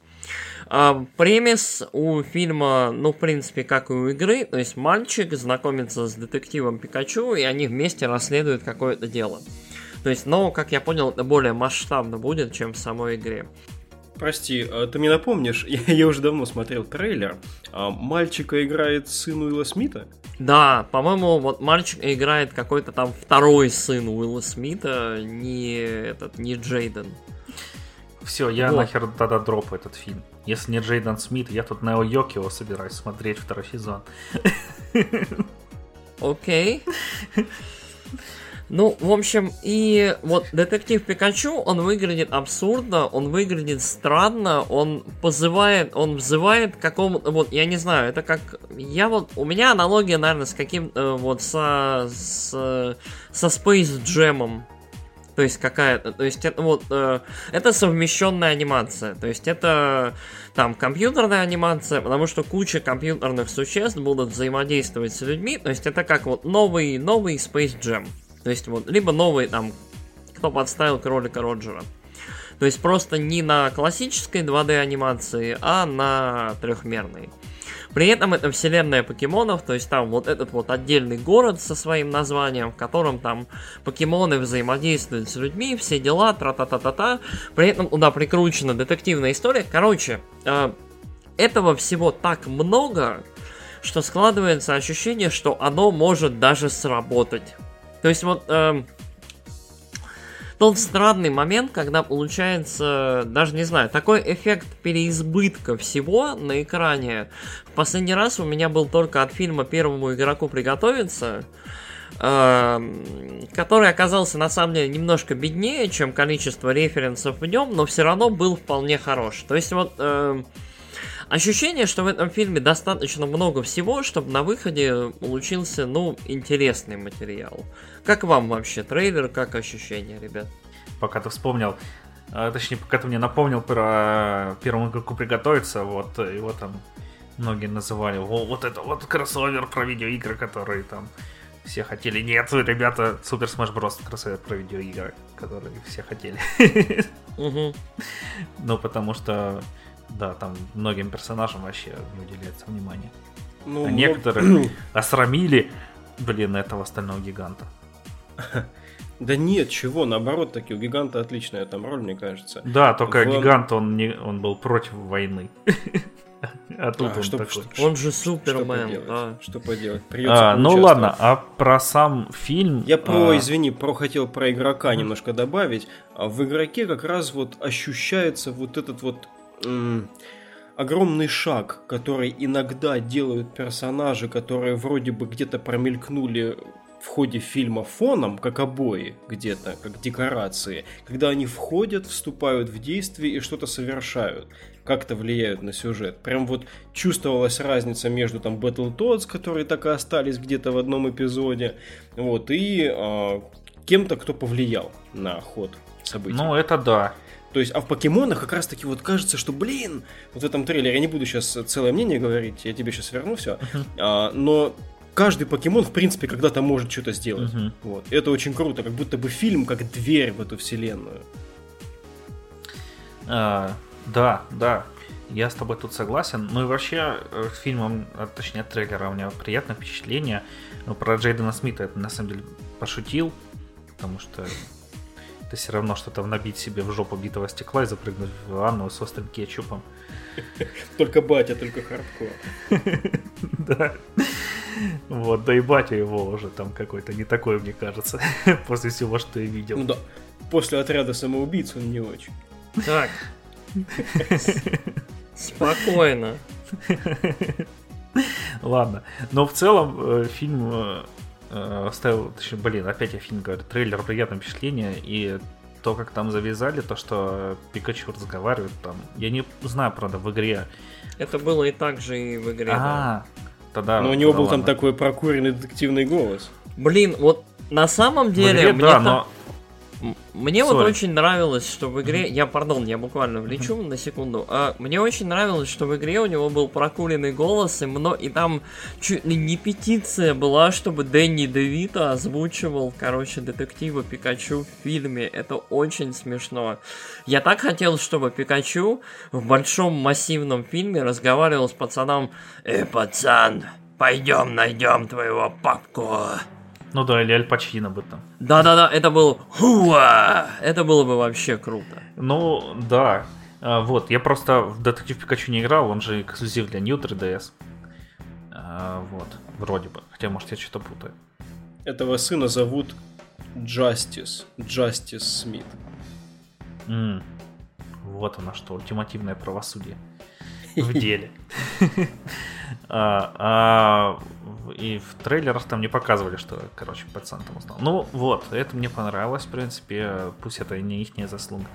А, премис у фильма, ну, в принципе, как и у игры, то есть мальчик знакомится с детективом Пикачу, и они вместе расследуют какое-то дело. То есть, но, как я понял, это более масштабно будет, чем в самой игре. Прости, а ты мне напомнишь, [LAUGHS] я, я уже давно смотрел трейлер, а мальчика играет сын Уилла Смита? Да, по-моему, вот мальчик играет какой-то там второй сын Уилла Смита, не этот, не Джейден. Все, я вот. нахер тогда дропу этот фильм. Если не Джейден Смит, я тут Нео Йокио собираюсь смотреть второй сезон. Окей. Ну, в общем, и вот детектив Пикачу, он выглядит абсурдно, он выглядит странно, он позывает, он взывает какому-то, вот, я не знаю, это как, я вот, у меня аналогия, наверное, с каким, э, вот, со, с, со Space Jam, то есть какая-то, то есть это вот, э, это совмещенная анимация, то есть это там компьютерная анимация, потому что куча компьютерных существ будут взаимодействовать с людьми, то есть это как вот новый, новый Space Jam, то есть вот, либо новый там, кто подставил кролика Роджера. То есть просто не на классической 2D анимации, а на трехмерной. При этом это вселенная покемонов, то есть там вот этот вот отдельный город со своим названием, в котором там покемоны взаимодействуют с людьми, все дела, тра-та-та-та-та. При этом туда прикручена детективная история. Короче, э, этого всего так много, что складывается ощущение, что оно может даже сработать. То есть вот... Э, тот странный момент, когда получается, даже не знаю, такой эффект переизбытка всего на экране. В последний раз у меня был только от фильма «Первому игроку приготовиться», эм, который оказался на самом деле немножко беднее, чем количество референсов в нем, но все равно был вполне хорош. То есть вот э, ощущение, что в этом фильме достаточно много всего, чтобы на выходе получился, ну, интересный материал. Как вам вообще трейлер, как ощущения, ребят? Пока ты вспомнил, а, точнее, пока ты мне напомнил про первому игроку приготовиться, вот его там многие называли, О, вот это вот кроссовер про видеоигры, которые там все хотели. Нет, ребята, Супер Smash Bros. кроссовер про видеоигры, которые все хотели. Ну, потому что, да, там многим персонажам вообще не уделяется внимания. Ну, а некоторые [CLEARS THROAT] осрамили, блин, этого остального гиганта. [LAUGHS] Да нет, чего, наоборот, таки у гиганта отличная там роль, мне кажется. Да, только Глав... гигант, он, не, он был против войны. [LAUGHS] А тут а, он что, такой. Что, он же Супермен, что да. Что поделать? Придется а, ну ладно, а про сам фильм... Я про, а... извини, про хотел про игрока немножко добавить. А в игроке как раз вот ощущается вот этот вот... Огромный шаг, который иногда делают персонажи, которые вроде бы где-то промелькнули в ходе фильма фоном, как обои где-то, как декорации, когда они входят, вступают в действие и что-то совершают, как-то влияют на сюжет. Прям вот чувствовалась разница между там Battletoads, которые так и остались где-то в одном эпизоде, вот, и э, кем-то, кто повлиял на ход событий. Ну, это да. То есть, а в покемонах как раз таки вот кажется, что, блин, вот в этом трейлере, я не буду сейчас целое мнение говорить, я тебе сейчас верну все, uh-huh. а, но каждый покемон, в принципе, когда-то может что-то сделать. Вот. Это очень круто, как будто бы фильм как дверь в эту вселенную. А, да, да. Я с тобой тут согласен. Ну и вообще, э, фильмом, а, точнее, от трейлера у меня приятное впечатление. Но про Джейдена Смита это на самом деле пошутил, потому что это все равно, что там набить себе в жопу битого стекла и запрыгнуть в ванну с острым кетчупом. [LAUGHS] Только батя, только хардкор. [LAUGHS] Да. Вот, да и батя его уже там какой-то не такой, мне кажется, [LAUGHS] после всего, что я видел. Ну да, после отряда самоубийц он не очень. Так. Спокойно. Ладно. Но в целом э, фильм э, оставил, точнее, блин, опять я фильм говорю, трейлер приятное впечатление, и то, как там завязали, то, что Пикачу разговаривает там, я не знаю, правда, в игре. Это было и так же и в игре. А, да. тогда. Но у него был ладно. там такой прокуренный детективный голос. Блин, вот на самом деле, игре, мне да, там... но мне Sorry. вот очень нравилось, что в игре... Я, пардон, я буквально влечу на секунду. А, мне очень нравилось, что в игре у него был прокуренный голос, и, мно... и там чуть ли не петиция была, чтобы Дэнни Девита озвучивал, короче, детектива Пикачу в фильме. Это очень смешно. Я так хотел, чтобы Пикачу в большом массивном фильме разговаривал с пацаном «Э, пацан, пойдем найдем твоего папку». Ну да, или Аль Пачино бы там. Да-да-да, это был Хуа! Это было бы вообще круто. Ну, да. А, вот, я просто в Детектив Пикачу не играл, он же эксклюзив для New 3DS. А, вот, вроде бы. Хотя, может, я что-то путаю. Этого сына зовут Justice. Justice Смит. Mm. Вот оно что, ультимативное правосудие [LAUGHS] в деле. [LAUGHS] И в трейлерах там не показывали, что, короче, пацан там узнал. Ну вот, это мне понравилось, в принципе, пусть это не их заслуга.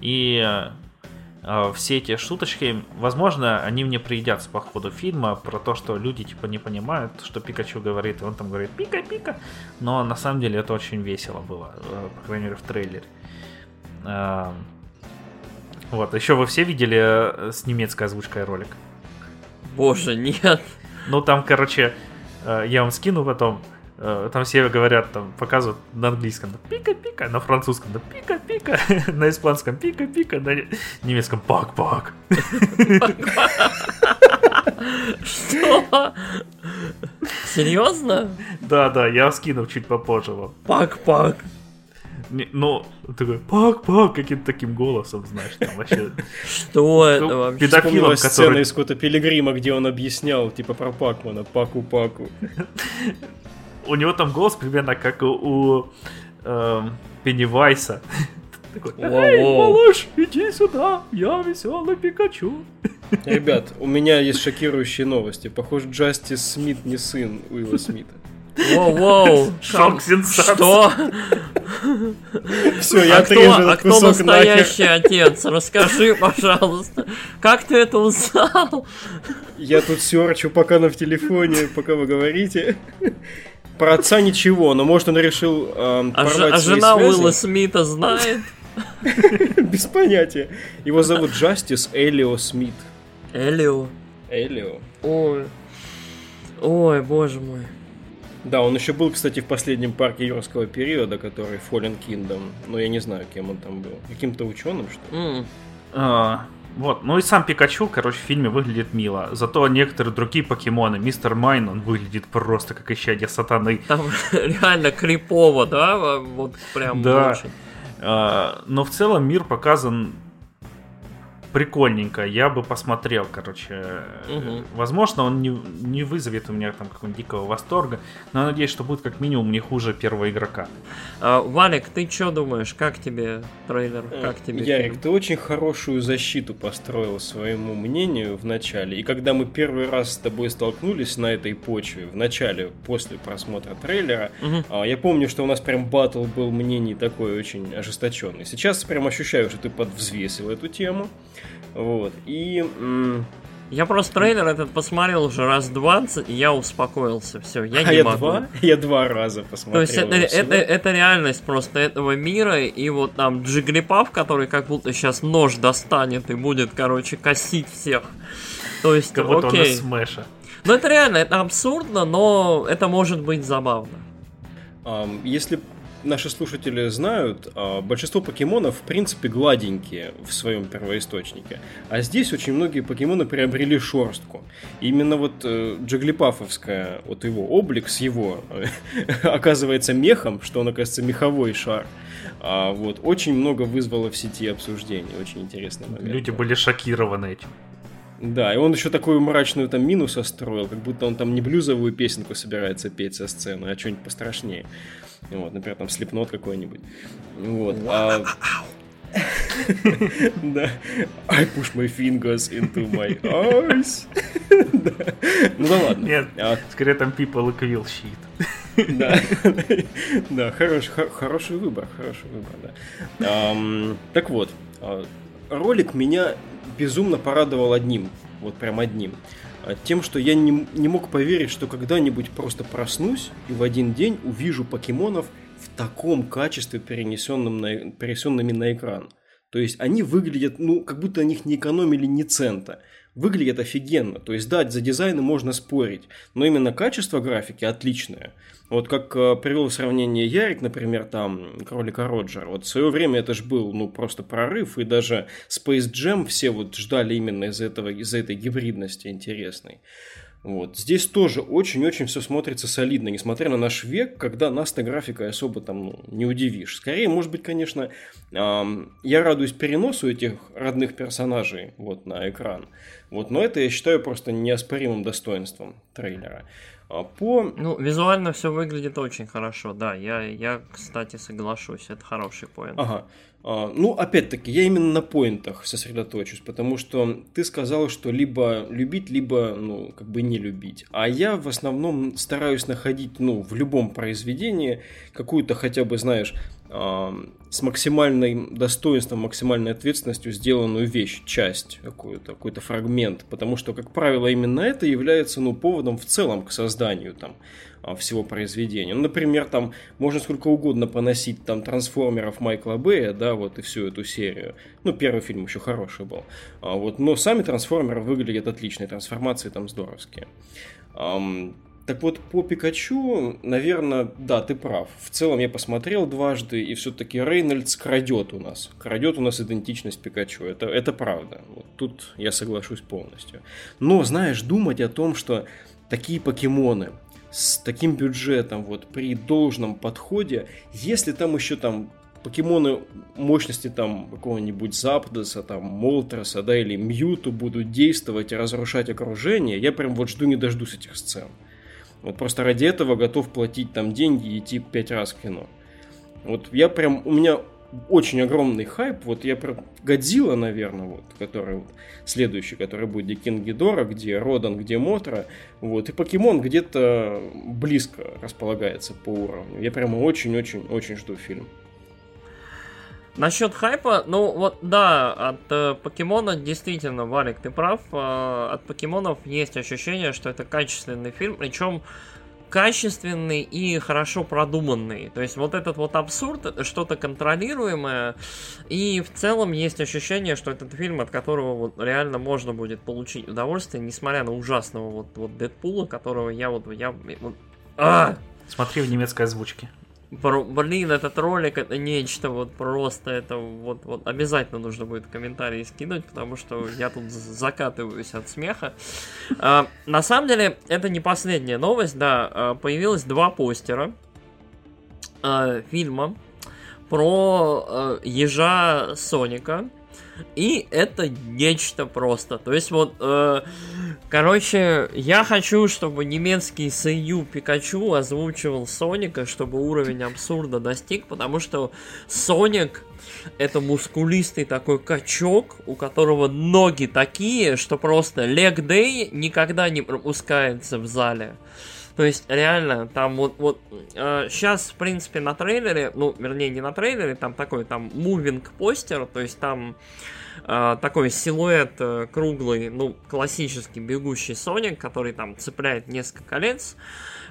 И э, все эти шуточки, возможно, они мне приедятся по ходу фильма про то, что люди типа не понимают, что Пикачу говорит, и он там говорит пика-пика, но на самом деле это очень весело было, э, по крайней мере в трейлере. Э, вот, еще вы все видели э, с немецкой озвучкой ролик? Боже, нет. Ну там, короче, я вам скину потом. Э, там все говорят, там показывают на английском пика-пика, на французском да пика-пика, [LAUGHS] на испанском пика-пика, на немецком пак-пак. Что? Серьезно? Да, да, я скину чуть попозже вам. Пак-пак. Не, ну, такой пак-пак каким-то таким голосом, знаешь, там вообще. Что это Ну, вообще? педофилом, Вспомнилась сцена который... из Скотта Пилигрима, где он объяснял, типа, про Пакмана, Паку-Паку. [LAUGHS] У него там голос примерно как у, эм, Пеннивайса. [LAUGHS] Такой, эй, малыш, иди сюда, я веселый Пикачу. Ребят, у меня есть [LAUGHS] шокирующие новости. Похоже, Джастис Смит не сын Уилла Смита. Воу-воу. Шок, сенсация. Что? Все, я а кто, а кто кусок нахер. настоящий отец? Расскажи, пожалуйста. Как ты это узнал? Я тут серчу пока на в телефоне, пока вы говорите. Про отца ничего, но может он решил эм, А, ж- порвать а свои жена связи. Уилла Смита знает? [LAUGHS] Без понятия. Его зовут Джастис Элио Смит. Элио. Элио. Ой. Ой, боже мой. Да, он еще был, кстати, в последнем парке юрского периода, который Fallen Kingdom. Но я не знаю, кем он там был. Каким-то ученым, что ли? М. А, вот, ну и сам Пикачу, короче, в фильме выглядит мило. Зато некоторые другие покемоны, мистер Майн, он выглядит просто как исчадие сатаны. Там [LAUGHS] реально крипово, да? Вот прям Да. очень. А, но в целом мир показан прикольненько. Я бы посмотрел, короче. Мгм. Возможно, он не, не вызовет у меня там какого-нибудь дикого восторга, но я надеюсь, что будет как минимум не хуже первого игрока. А, Валик, ты что думаешь? Как тебе трейлер? Как тебе Ярик, фильм? ты очень хорошую защиту построил своему мнению в начале. И когда мы первый раз с тобой столкнулись на этой почве, в начале, после просмотра трейлера, а, я помню, что у нас прям батл был мнений такой очень ожесточенный. Сейчас прям ощущаю, что ты подвзвесил эту тему. Вот. И м, Я просто трейлер этот посмотрел уже раз 20, и я успокоился. Все, я а не я могу. два, я два раза посмотрел. То есть это, это, это реальность просто этого мира, и вот там Джиглипав, который как будто сейчас нож достанет и будет, короче, косить всех. То есть, Как будто он окей. из Смэша. Ну это реально, это абсурдно, но это может быть забавно. Ам, Если наши слушатели знают, а, большинство покемонов в принципе гладенькие в своем первоисточнике. А здесь очень многие покемоны приобрели шорстку. Именно вот э, Джиглипафовская, вот его облик с его э, [LAUGHS] оказывается мехом, что он оказывается меховой шар. А, вот, очень много вызвало в сети обсуждений. Очень интересный момент. Люди были шокированы этим. Да, и он еще такую мрачную там мину состроил, как будто он там не блюзовую песенку собирается петь со сцены, а что-нибудь пострашнее. Вот, например, там слепнот какой-нибудь. Вот. а- [LAUGHS] Да. I push my fingers into my eyes. [LAUGHS] Ну да ладно. Нет, А, скорее там people will shit. [LAUGHS] Да, да, хороший, хо- хороший выбор, хороший выбор, да. Так вот, а, ролик меня безумно порадовал одним, вот прям одним. А, Тем, что я не, не мог поверить, что когда-нибудь просто проснусь и в один день увижу покемонов в таком качестве, перенесенном на, перенесенными на экран. То есть они выглядят, ну, как будто на них не экономили ни цента. Выглядят офигенно. То есть, да, за дизайны можно спорить, но именно качество графики отличное. Вот как э, привел сравнение Ярик, например, там, Кролика Роджера. Вот в свое время это же был, ну, просто прорыв, и даже Space Jam все вот ждали именно из этого, из этой гибридности интересной. Вот. Здесь тоже очень-очень все смотрится солидно, несмотря на наш век, когда нас-то графикой особо там ну, не удивишь. Скорее, может быть, конечно, ам, я радуюсь переносу этих родных персонажей вот, на экран. Вот, но это я считаю просто неоспоримым достоинством трейлера. А По Ну, визуально все выглядит очень хорошо, да. Я, я, кстати, соглашусь, это хороший поинт. Ага. А, Ну, опять-таки, я именно на поинтах сосредоточусь, потому что ты сказал, что либо любить, либо, ну, как бы не любить. А я в основном стараюсь находить, ну, в любом произведении какую-то хотя бы, знаешь, с максимальным достоинством, максимальной ответственностью сделанную вещь, часть, какой-то какой фрагмент. Потому что, как правило, именно это является ну, поводом в целом к созданию там, а, всего произведения. Ну, например, там можно сколько угодно поносить там трансформеров Майкла Бэя, да, вот и всю эту серию. Ну, первый фильм еще хороший был. А, вот, но сами трансформеры выглядят отличные, трансформации там здоровские. Так вот, по Пикачу, наверное, да, ты прав. В целом я посмотрел дважды, и все-таки Рейнольдс крадет у нас. Крадет у нас идентичность Пикачу. Это, это правда. Вот тут я соглашусь полностью. Но, знаешь, думать о том, что такие покемоны с таким бюджетом, вот при должном подходе, если там еще там покемоны мощности там какого-нибудь Запдоса, там Молтроса, да, или Мьюту будут действовать и разрушать окружение, я прям вот жду не дождусь этих сцен. Вот просто ради этого готов платить там деньги и идти пять раз в кино. Вот я прям, у меня очень огромный хайп. Вот я про Годзилла, наверное, вот, который вот, следующий, который будет где Кинг Гидора, где Родан, где Мотра. Вот, и Покемон где-то близко располагается по уровню. Я прямо очень-очень-очень жду фильм. Насчет хайпа, ну вот да, от э, покемона действительно, Валик, ты прав, э, от покемонов есть ощущение, что это качественный фильм, причем качественный и хорошо продуманный. То есть вот этот вот абсурд, что-то контролируемое, и в целом есть ощущение, что этот фильм, от которого вот реально можно будет получить удовольствие, несмотря на ужасного вот, вот Дэдпула, которого я вот, я, вот, а! Смотри в немецкой озвучке. Блин, этот ролик это нечто вот просто это вот, вот обязательно нужно будет комментарии скинуть, потому что я тут закатываюсь от смеха. А, на самом деле это не последняя новость, да, а, появилось два постера а, фильма про а, ежа Соника. И это нечто просто. То есть вот, э, короче, я хочу, чтобы немецкий Сэйю Пикачу озвучивал Соника, чтобы уровень абсурда достиг, потому что Соник это мускулистый такой качок, у которого ноги такие, что просто Лег Дэй никогда не пропускается в зале. То есть, реально, там вот, вот э, сейчас, в принципе, на трейлере, ну, вернее, не на трейлере, там такой, там, мувинг постер, то есть там э, такой силуэт э, круглый, ну, классический бегущий Соник, который там цепляет несколько колец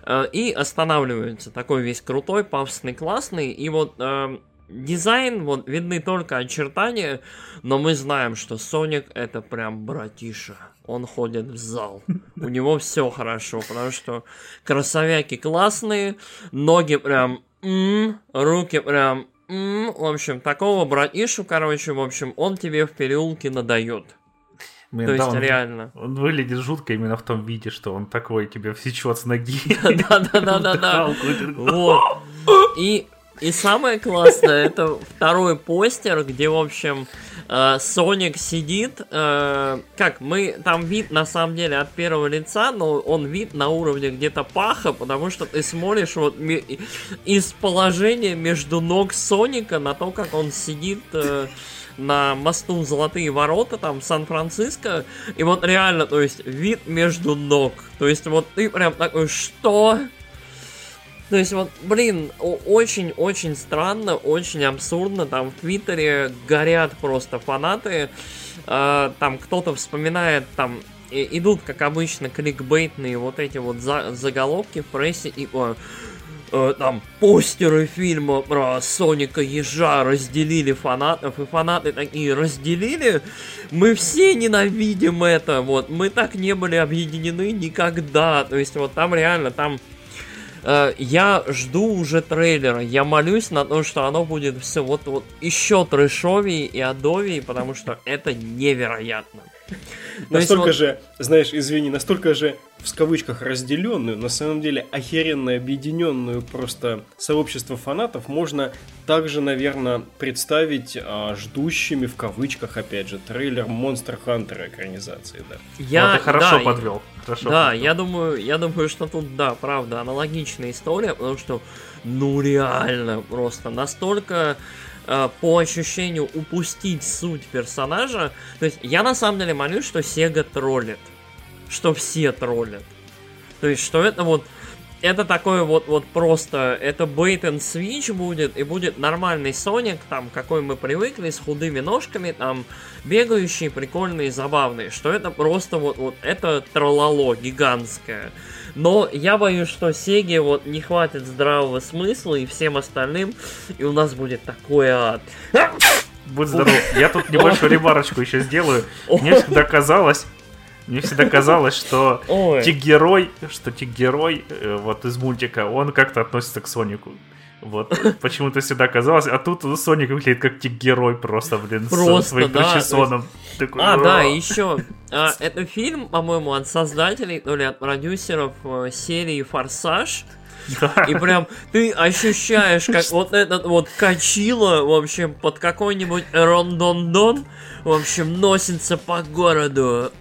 э, и останавливается. Такой весь крутой, пафосный, классный. И вот э, дизайн, вот видны только очертания, но мы знаем, что Соник это прям братиша. Он ходит в зал. У него все хорошо, потому что красовяки классные, ноги прям м-м, руки прям м-м, в общем, такого братишу, короче, в общем, он тебе в переулке надает. Блин, То да, есть он, реально. Он выглядит жутко именно в том виде, что он такой тебе всечет с ноги. [LAUGHS] Да-да-да-да-да. Вот. И и самое классное, это второй постер, где, в общем, Соник сидит. Э, как, мы там вид на самом деле от первого лица, но он вид на уровне где-то паха, потому что ты смотришь вот из положения между ног Соника на то, как он сидит э, на мосту Золотые ворота, там, Сан-Франциско, и вот реально, то есть, вид между ног. То есть, вот ты прям такой, что? То есть вот, блин, очень-очень странно, очень абсурдно. Там в Твиттере горят просто фанаты. Э, там кто-то вспоминает, там и, идут, как обычно, кликбейтные вот эти вот за, заголовки в прессе и о, э, там постеры фильма про Соника Ежа разделили фанатов, и фанаты такие разделили. Мы все ненавидим это, вот, мы так не были объединены никогда. То есть вот там реально, там Э, я жду уже трейлера. Я молюсь на то, что оно будет все вот, вот еще трэшовее и адовее, потому что это невероятно. [LAUGHS] Настолько вот... же, знаешь, извини, настолько же в кавычках разделенную, на самом деле охеренно объединенную просто сообщество фанатов можно также, наверное, представить а, ждущими в кавычках, опять же, трейлер Monster Hunter экранизации, да. Я, ну, ты хорошо да, подвел. Хорошо да, подвел. я думаю, я думаю, что тут, да, правда, аналогичная история, потому что, ну реально, просто настолько э, по ощущению упустить суть персонажа. То есть я на самом деле молюсь, что Sega троллит. Что все троллят. То есть, что это вот это такое вот, вот просто, это bait and switch будет, и будет нормальный Соник, там, какой мы привыкли, с худыми ножками, там, бегающий, прикольный, забавный, что это просто вот, вот, это троллало гигантское. Но я боюсь, что Сеге вот не хватит здравого смысла и всем остальным, и у нас будет такой ад. Будь здоров. Я тут небольшую ремарочку еще сделаю. Мне всегда казалось, мне всегда казалось, что тик-герой, что тик-герой э, вот из мультика, он как-то относится к Сонику. Вот, почему-то всегда казалось, а тут Соник выглядит как тик-герой просто, блин, просто, со своим да, причесоном. Такой, а, да, еще, а, это фильм, по-моему, от создателей, ну или от продюсеров э, серии «Форсаж», да. И прям ты ощущаешь, как вот этот вот качило, в общем, под какой-нибудь рондондон, в общем, носится по городу.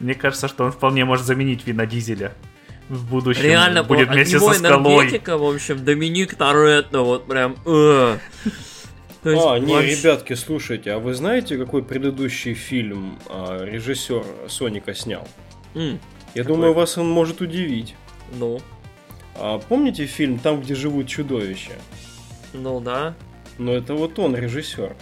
Мне кажется, что он вполне может заменить Вина Дизеля в будущем. Реально, будет вместе со скалой. энергетика, в общем, Доминик Торетто, вот прям... Э. есть, а, не, вообще... ребятки, слушайте, а вы знаете, какой предыдущий фильм а, режиссер Соника снял? Mm, Я какой? думаю, вас он может удивить. Ну. А, помните фильм «Там, где живут чудовища»? Ну да. Но это вот он, режиссер.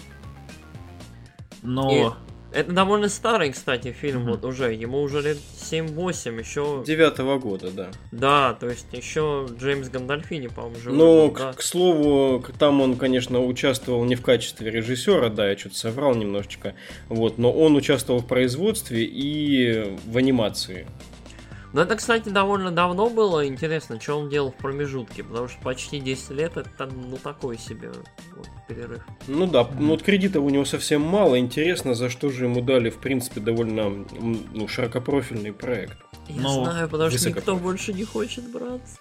Но... И это довольно старый, кстати, фильм, mm-hmm. вот уже. Ему уже лет 7-8, еще... Девятого года, да. Да, то есть еще Джеймс Гандальфини, по-моему, живой. Ну, к, да. к слову, там он, конечно, участвовал не в качестве режиссера, да, я что-то соврал немножечко. Вот, но он участвовал в производстве и в анимации. Но это, кстати, довольно давно было. Интересно, что он делал в промежутке, потому что почти 10 лет это, ну, такой себе вот, перерыв. Ну да, ну вот кредитов у него совсем мало. Интересно, за что же ему дали, в принципе, довольно ну, широкопрофильный проект. Я ну, знаю, потому что никто больше не хочет браться.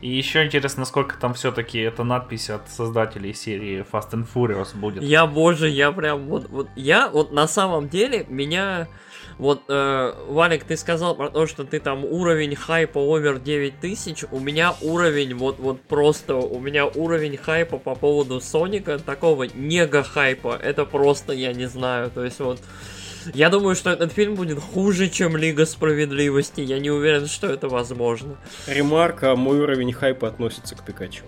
И еще интересно, насколько там все-таки эта надпись от создателей серии Fast and Furious будет. Я, боже, я прям вот, вот я вот на самом деле меня вот, э, Валик, ты сказал про то, что ты там уровень хайпа овер 9000. У меня уровень, вот, вот просто, у меня уровень хайпа по поводу Соника, такого нега хайпа. Это просто, я не знаю, то есть вот... Я думаю, что этот фильм будет хуже, чем Лига Справедливости. Я не уверен, что это возможно. Ремарка, мой уровень хайпа относится к Пикачу.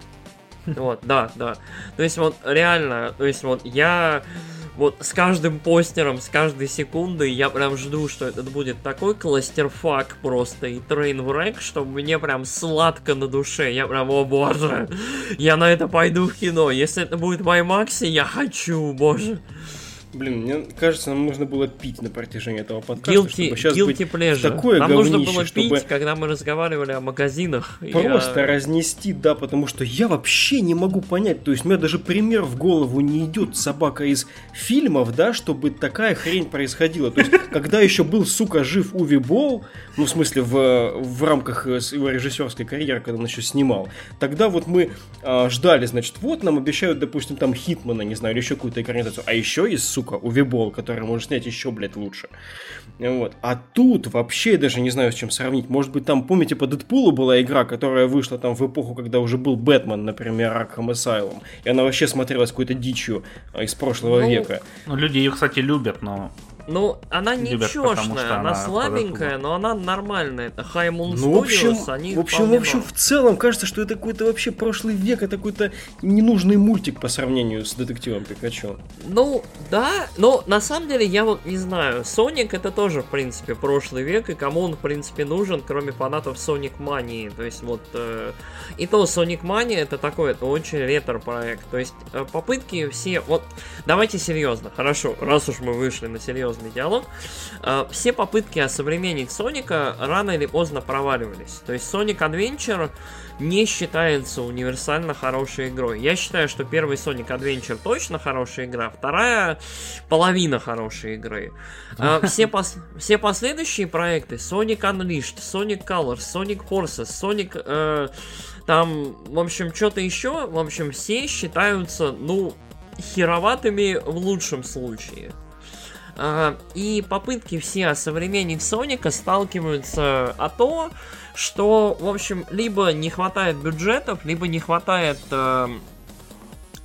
Вот, да, да. То есть вот реально, то есть вот я вот с каждым постером, с каждой секундой я прям жду, что это будет такой кластерфак просто и трейнврек, что мне прям сладко на душе. Я прям, о боже, я на это пойду в кино. Если это будет в IMAX, я хочу, боже. Блин, мне кажется, нам нужно было пить на протяжении этого подкаста, guilty, чтобы сейчас guilty pleasure. такое Нам говнище, нужно было чтобы... пить, когда мы разговаривали о магазинах. Просто я... разнести, да, потому что я вообще не могу понять, то есть у меня даже пример в голову не идет собака из фильмов, да, чтобы такая хрень происходила. То есть, [LAUGHS] когда еще был, сука, жив Уви Болл, ну, в смысле, в, в рамках его режиссерской карьеры, когда он еще снимал, тогда вот мы а, ждали, значит, вот нам обещают, допустим, там Хитмана, не знаю, или еще какую-то экранизацию, а еще есть, сука, сука, Увибол, который может снять еще, блядь, лучше. Вот. А тут вообще я даже не знаю, с чем сравнить. Может быть, там, помните, по Дэдпулу была игра, которая вышла там в эпоху, когда уже был Бэтмен, например, Arkham Asylum. И она вообще смотрелась какой-то дичью а, из прошлого ну, века. Ну, люди ее, кстати, любят, но ну, она не Любят, чешная, она, она слабенькая, но она нормальная. Это High Moon ну, в общем, они в общем, в общем, в целом кажется, что это какой-то вообще прошлый век, это какой-то ненужный мультик по сравнению с детективом Пикачу. Ну, да, но на самом деле я вот не знаю. Соник это тоже, в принципе, прошлый век, и кому он, в принципе, нужен, кроме фанатов Sonic Mania. То есть вот... Э, и то Sonic Mania это такой, это очень ретро-проект. То есть э, попытки все... Вот, давайте серьезно, хорошо, раз уж мы вышли на серьезно серьезный диалог. Все попытки осовременить Соника рано или поздно проваливались. То есть Sonic Adventure не считается универсально хорошей игрой. Я считаю, что первый Sonic Adventure точно хорошая игра, вторая половина хорошей игры. А, [LAUGHS] все, пос все последующие проекты Sonic Unleashed, Sonic Colors, Sonic Horses, Sonic... Э, там, в общем, что-то еще, в общем, все считаются, ну, хероватыми в лучшем случае. И попытки все осовременить Соника сталкиваются о том, что, в общем, либо не хватает бюджетов, либо не хватает э,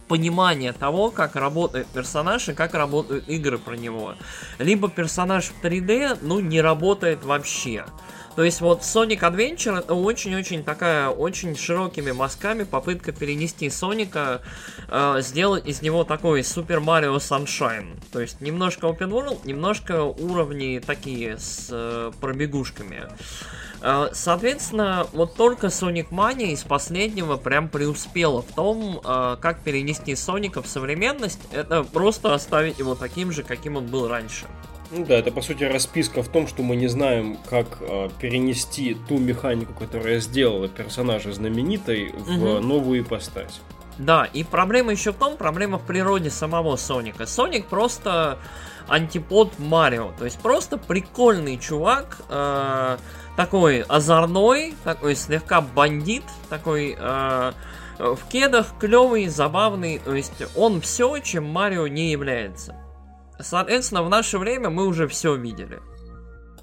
понимания того, как работает персонаж и как работают игры про него. Либо персонаж в 3D, ну, не работает вообще. То есть вот Sonic Adventure это очень-очень такая, очень широкими мазками попытка перенести Соника, э, сделать из него такой Super Mario Sunshine. То есть немножко open world, немножко уровни такие с э, пробегушками. Э, соответственно, вот только Sonic Mania из последнего прям преуспела в том, э, как перенести Соника в современность. Это просто оставить его таким же, каким он был раньше. Ну да, это по сути расписка в том, что мы не знаем, как э, перенести ту механику, которая сделала персонажа знаменитой, в угу. новую ипостась. Да, и проблема еще в том, проблема в природе самого Соника. Соник просто антипод Марио, то есть просто прикольный чувак, э, такой озорной, такой слегка бандит, такой э, в кедах клевый, забавный, то есть он все, чем Марио не является. Соответственно, в наше время мы уже все видели.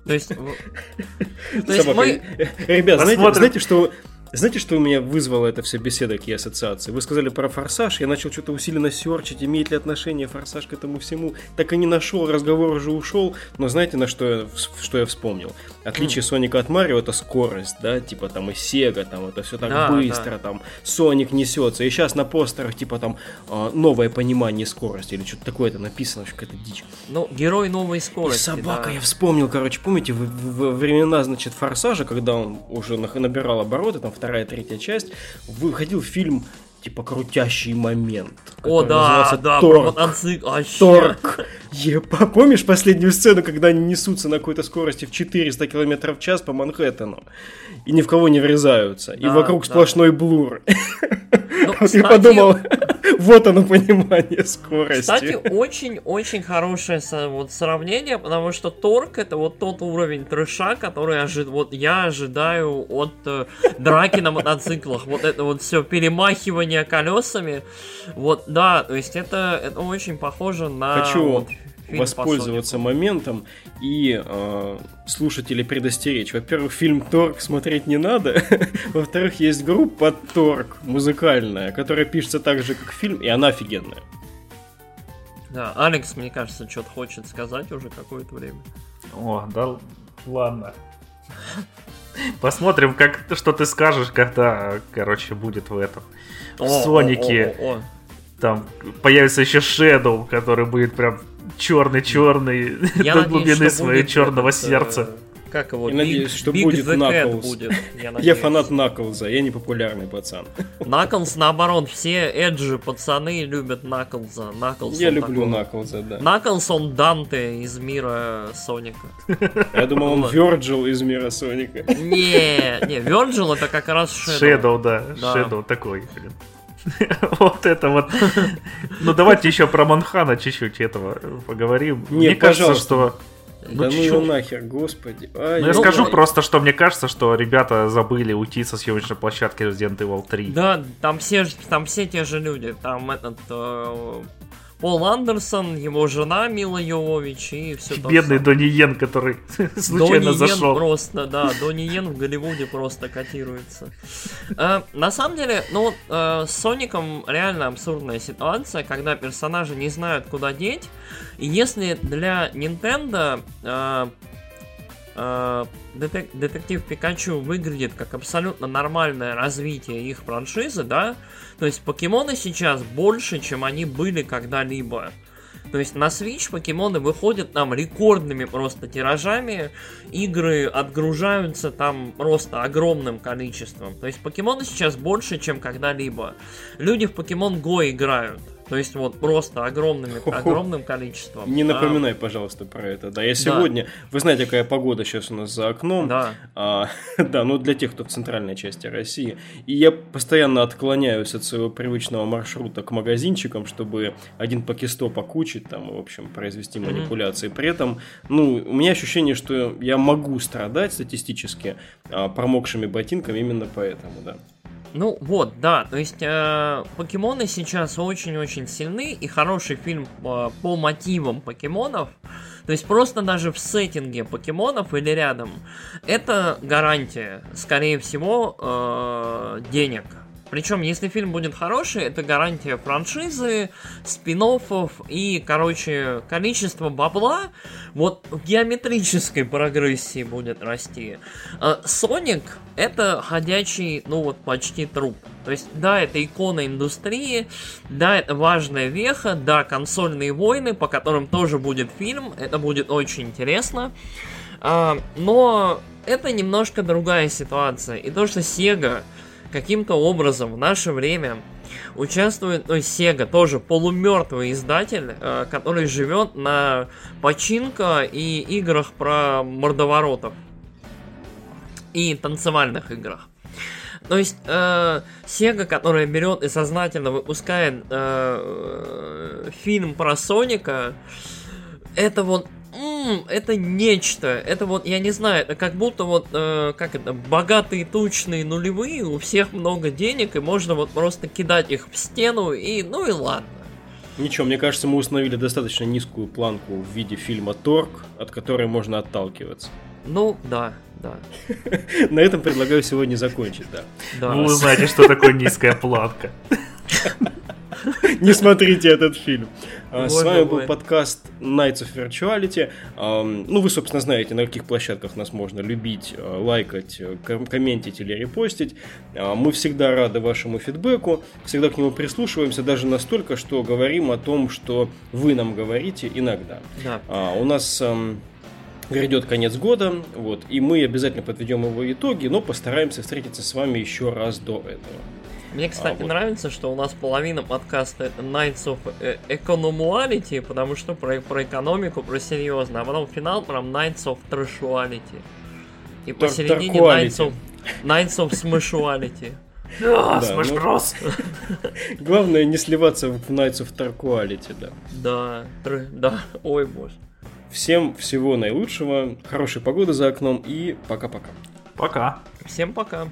То есть, то есть мы... Ребят, знаете, знаете, что знаете, что у меня вызвало это все беседа и ассоциации? Вы сказали про форсаж, я начал что-то усиленно серчить, имеет ли отношение форсаж к этому всему. Так и не нашел, разговор уже ушел, но знаете, на что я, что я вспомнил? Отличие mm. Соника от Марио это скорость, да, типа там и Сега, там это все так да, быстро, да. там Соник несется. И сейчас на постерах типа там а, новое понимание скорости или что-то такое это написано, какая-то дичь. Ну, герой новой скорости. И собака, да. я вспомнил, короче, помните, в, в, в времена, значит, форсажа, когда он уже набирал обороты, там вторая, третья часть, выходил фильм типа крутящий момент. О, да, да, Торг. Мотоцикл. Торг. Епа, помнишь последнюю сцену, когда они несутся на какой-то скорости в 400 км в час по Манхэттену и ни в кого не врезаются, да, и вокруг да. сплошной блур. Ну, [LAUGHS] кстати, Я подумал, [LAUGHS] вот оно понимание скорости. Кстати, очень-очень хорошее вот сравнение, потому что торг это вот тот уровень трэша, который ожи... вот я ожидаю от э, драки на мотоциклах. Вот это вот все перемахивание колесами. Вот, да, то есть это, это очень похоже на... Хочу вот, воспользоваться моментом и э, слушателей предостеречь. Во-первых, фильм Торг смотреть не надо. [LAUGHS] Во-вторых, есть группа Торг музыкальная, которая пишется так же, как фильм, и она офигенная. Да, Алекс, мне кажется, что-то хочет сказать уже какое-то время. О, да ладно. Посмотрим, как что ты скажешь, когда, короче, будет в этом. В Сонике. Там появится еще Shadow, который будет прям черный-черный до глубины своего черного сердца. Как его? И надеюсь, что Big будет Knuckles. Будет, я, [LAUGHS] я фанат Наклза, я не популярный пацан. [LAUGHS] Наклз, наоборот, все эджи пацаны любят Наклза. Наклз я люблю такой... Наклза, да. Наклз он Данте из мира Соника. Я думал, он Вирджил из мира Соника. Не, не, Вирджил это как раз Shadow. Shadow, да, Shadow такой, блин. [LAUGHS] Вот это вот. Ну давайте еще про Манхана чуть-чуть этого поговорим. Мне кажется, что да ну его нахер, господи. Ай, ну, я скажу ай. просто, что мне кажется, что ребята забыли уйти со съемочной площадки Resident Evil 3. Да, там все, там все те же люди. Там этот э, Пол Андерсон, его жена Мила Йовович и все Бедный Донни Йен, который [LAUGHS] случайно Донни зашел. Йен просто, да, Донни Йен в Голливуде просто котируется. Э, на самом деле, ну, э, с Соником реально абсурдная ситуация, когда персонажи не знают, куда деть. И если для Nintendo э, Детек Детектив Пикачу выглядит как абсолютно нормальное развитие их франшизы, да, то есть покемоны сейчас больше, чем они были когда-либо. То есть на Switch покемоны выходят там рекордными просто тиражами, игры отгружаются там просто огромным количеством. То есть покемоны сейчас больше, чем когда-либо. Люди в Pokemon Go играют. То есть вот просто огромными, огромным количеством. Не напоминай, пожалуйста, про это. Да, я сегодня... Да. Вы знаете, какая погода сейчас у нас за окном. Да. А, [LAUGHS] да, ну для тех, кто в центральной части России. И я постоянно отклоняюсь от своего привычного маршрута к магазинчикам, чтобы один покестоп окучить, там, в общем, произвести манипуляции. Mm-hmm. При этом, ну, у меня ощущение, что я могу страдать статистически а, промокшими ботинками именно поэтому, да. Ну вот, да, то есть э, покемоны сейчас очень-очень сильны, и хороший фильм э, по мотивам покемонов, то есть просто даже в сеттинге покемонов или рядом, это гарантия, скорее всего, э, денег. Причем, если фильм будет хороший, это гарантия франшизы, спин и, короче, количество бабла вот в геометрической прогрессии будет расти. А Соник это ходячий, ну вот, почти труп. То есть, да, это икона индустрии, да, это важная веха, да, консольные войны, по которым тоже будет фильм, это будет очень интересно. А, но это немножко другая ситуация. И то, что Sega каким-то образом в наше время участвует, ну, Sega тоже полумертвый издатель, э, который живет на починка и играх про мордоворотов. И танцевальных играх. То есть э, Sega, которая берет и сознательно выпускает э, фильм про Соника, это вот м-м, это нечто. Это вот, я не знаю, это как будто вот, э, как это, богатые тучные нулевые, у всех много денег, и можно вот просто кидать их в стену, и ну и ладно. Ничего, мне кажется, мы установили достаточно низкую планку в виде фильма Торг, от которой можно отталкиваться. Ну, да, да. [LAUGHS] На этом предлагаю сегодня закончить, да. да. Вы узнаете, что такое низкая планка. [LAUGHS] Не смотрите этот фильм. А, с вами был подкаст Nights of Virtuality. Ну, вы, собственно, знаете, на каких площадках нас можно любить, а, лайкать, комментить или репостить. А, мы всегда рады вашему фидбэку, всегда к нему прислушиваемся, даже настолько, что говорим о том, что вы нам говорите иногда. Да. У нас грядет конец года, вот, и мы обязательно подведем его итоги, но постараемся встретиться с вами еще раз до этого. Мне, кстати, а, вот. нравится, что у нас половина подкаста Nights of Economuality, потому что про, про экономику, про серьезно, а потом финал прям Nights of Trashuality. И Тар посередине Nights of, Nights of Smashuality. [LAUGHS] Да, Smash ну, Bros. [LAUGHS] Главное не сливаться в Nights of Tarquality, да. Да, да, ой боже. Всем всего наилучшего, хорошей погоды за окном и пока-пока. Пока. Всем пока.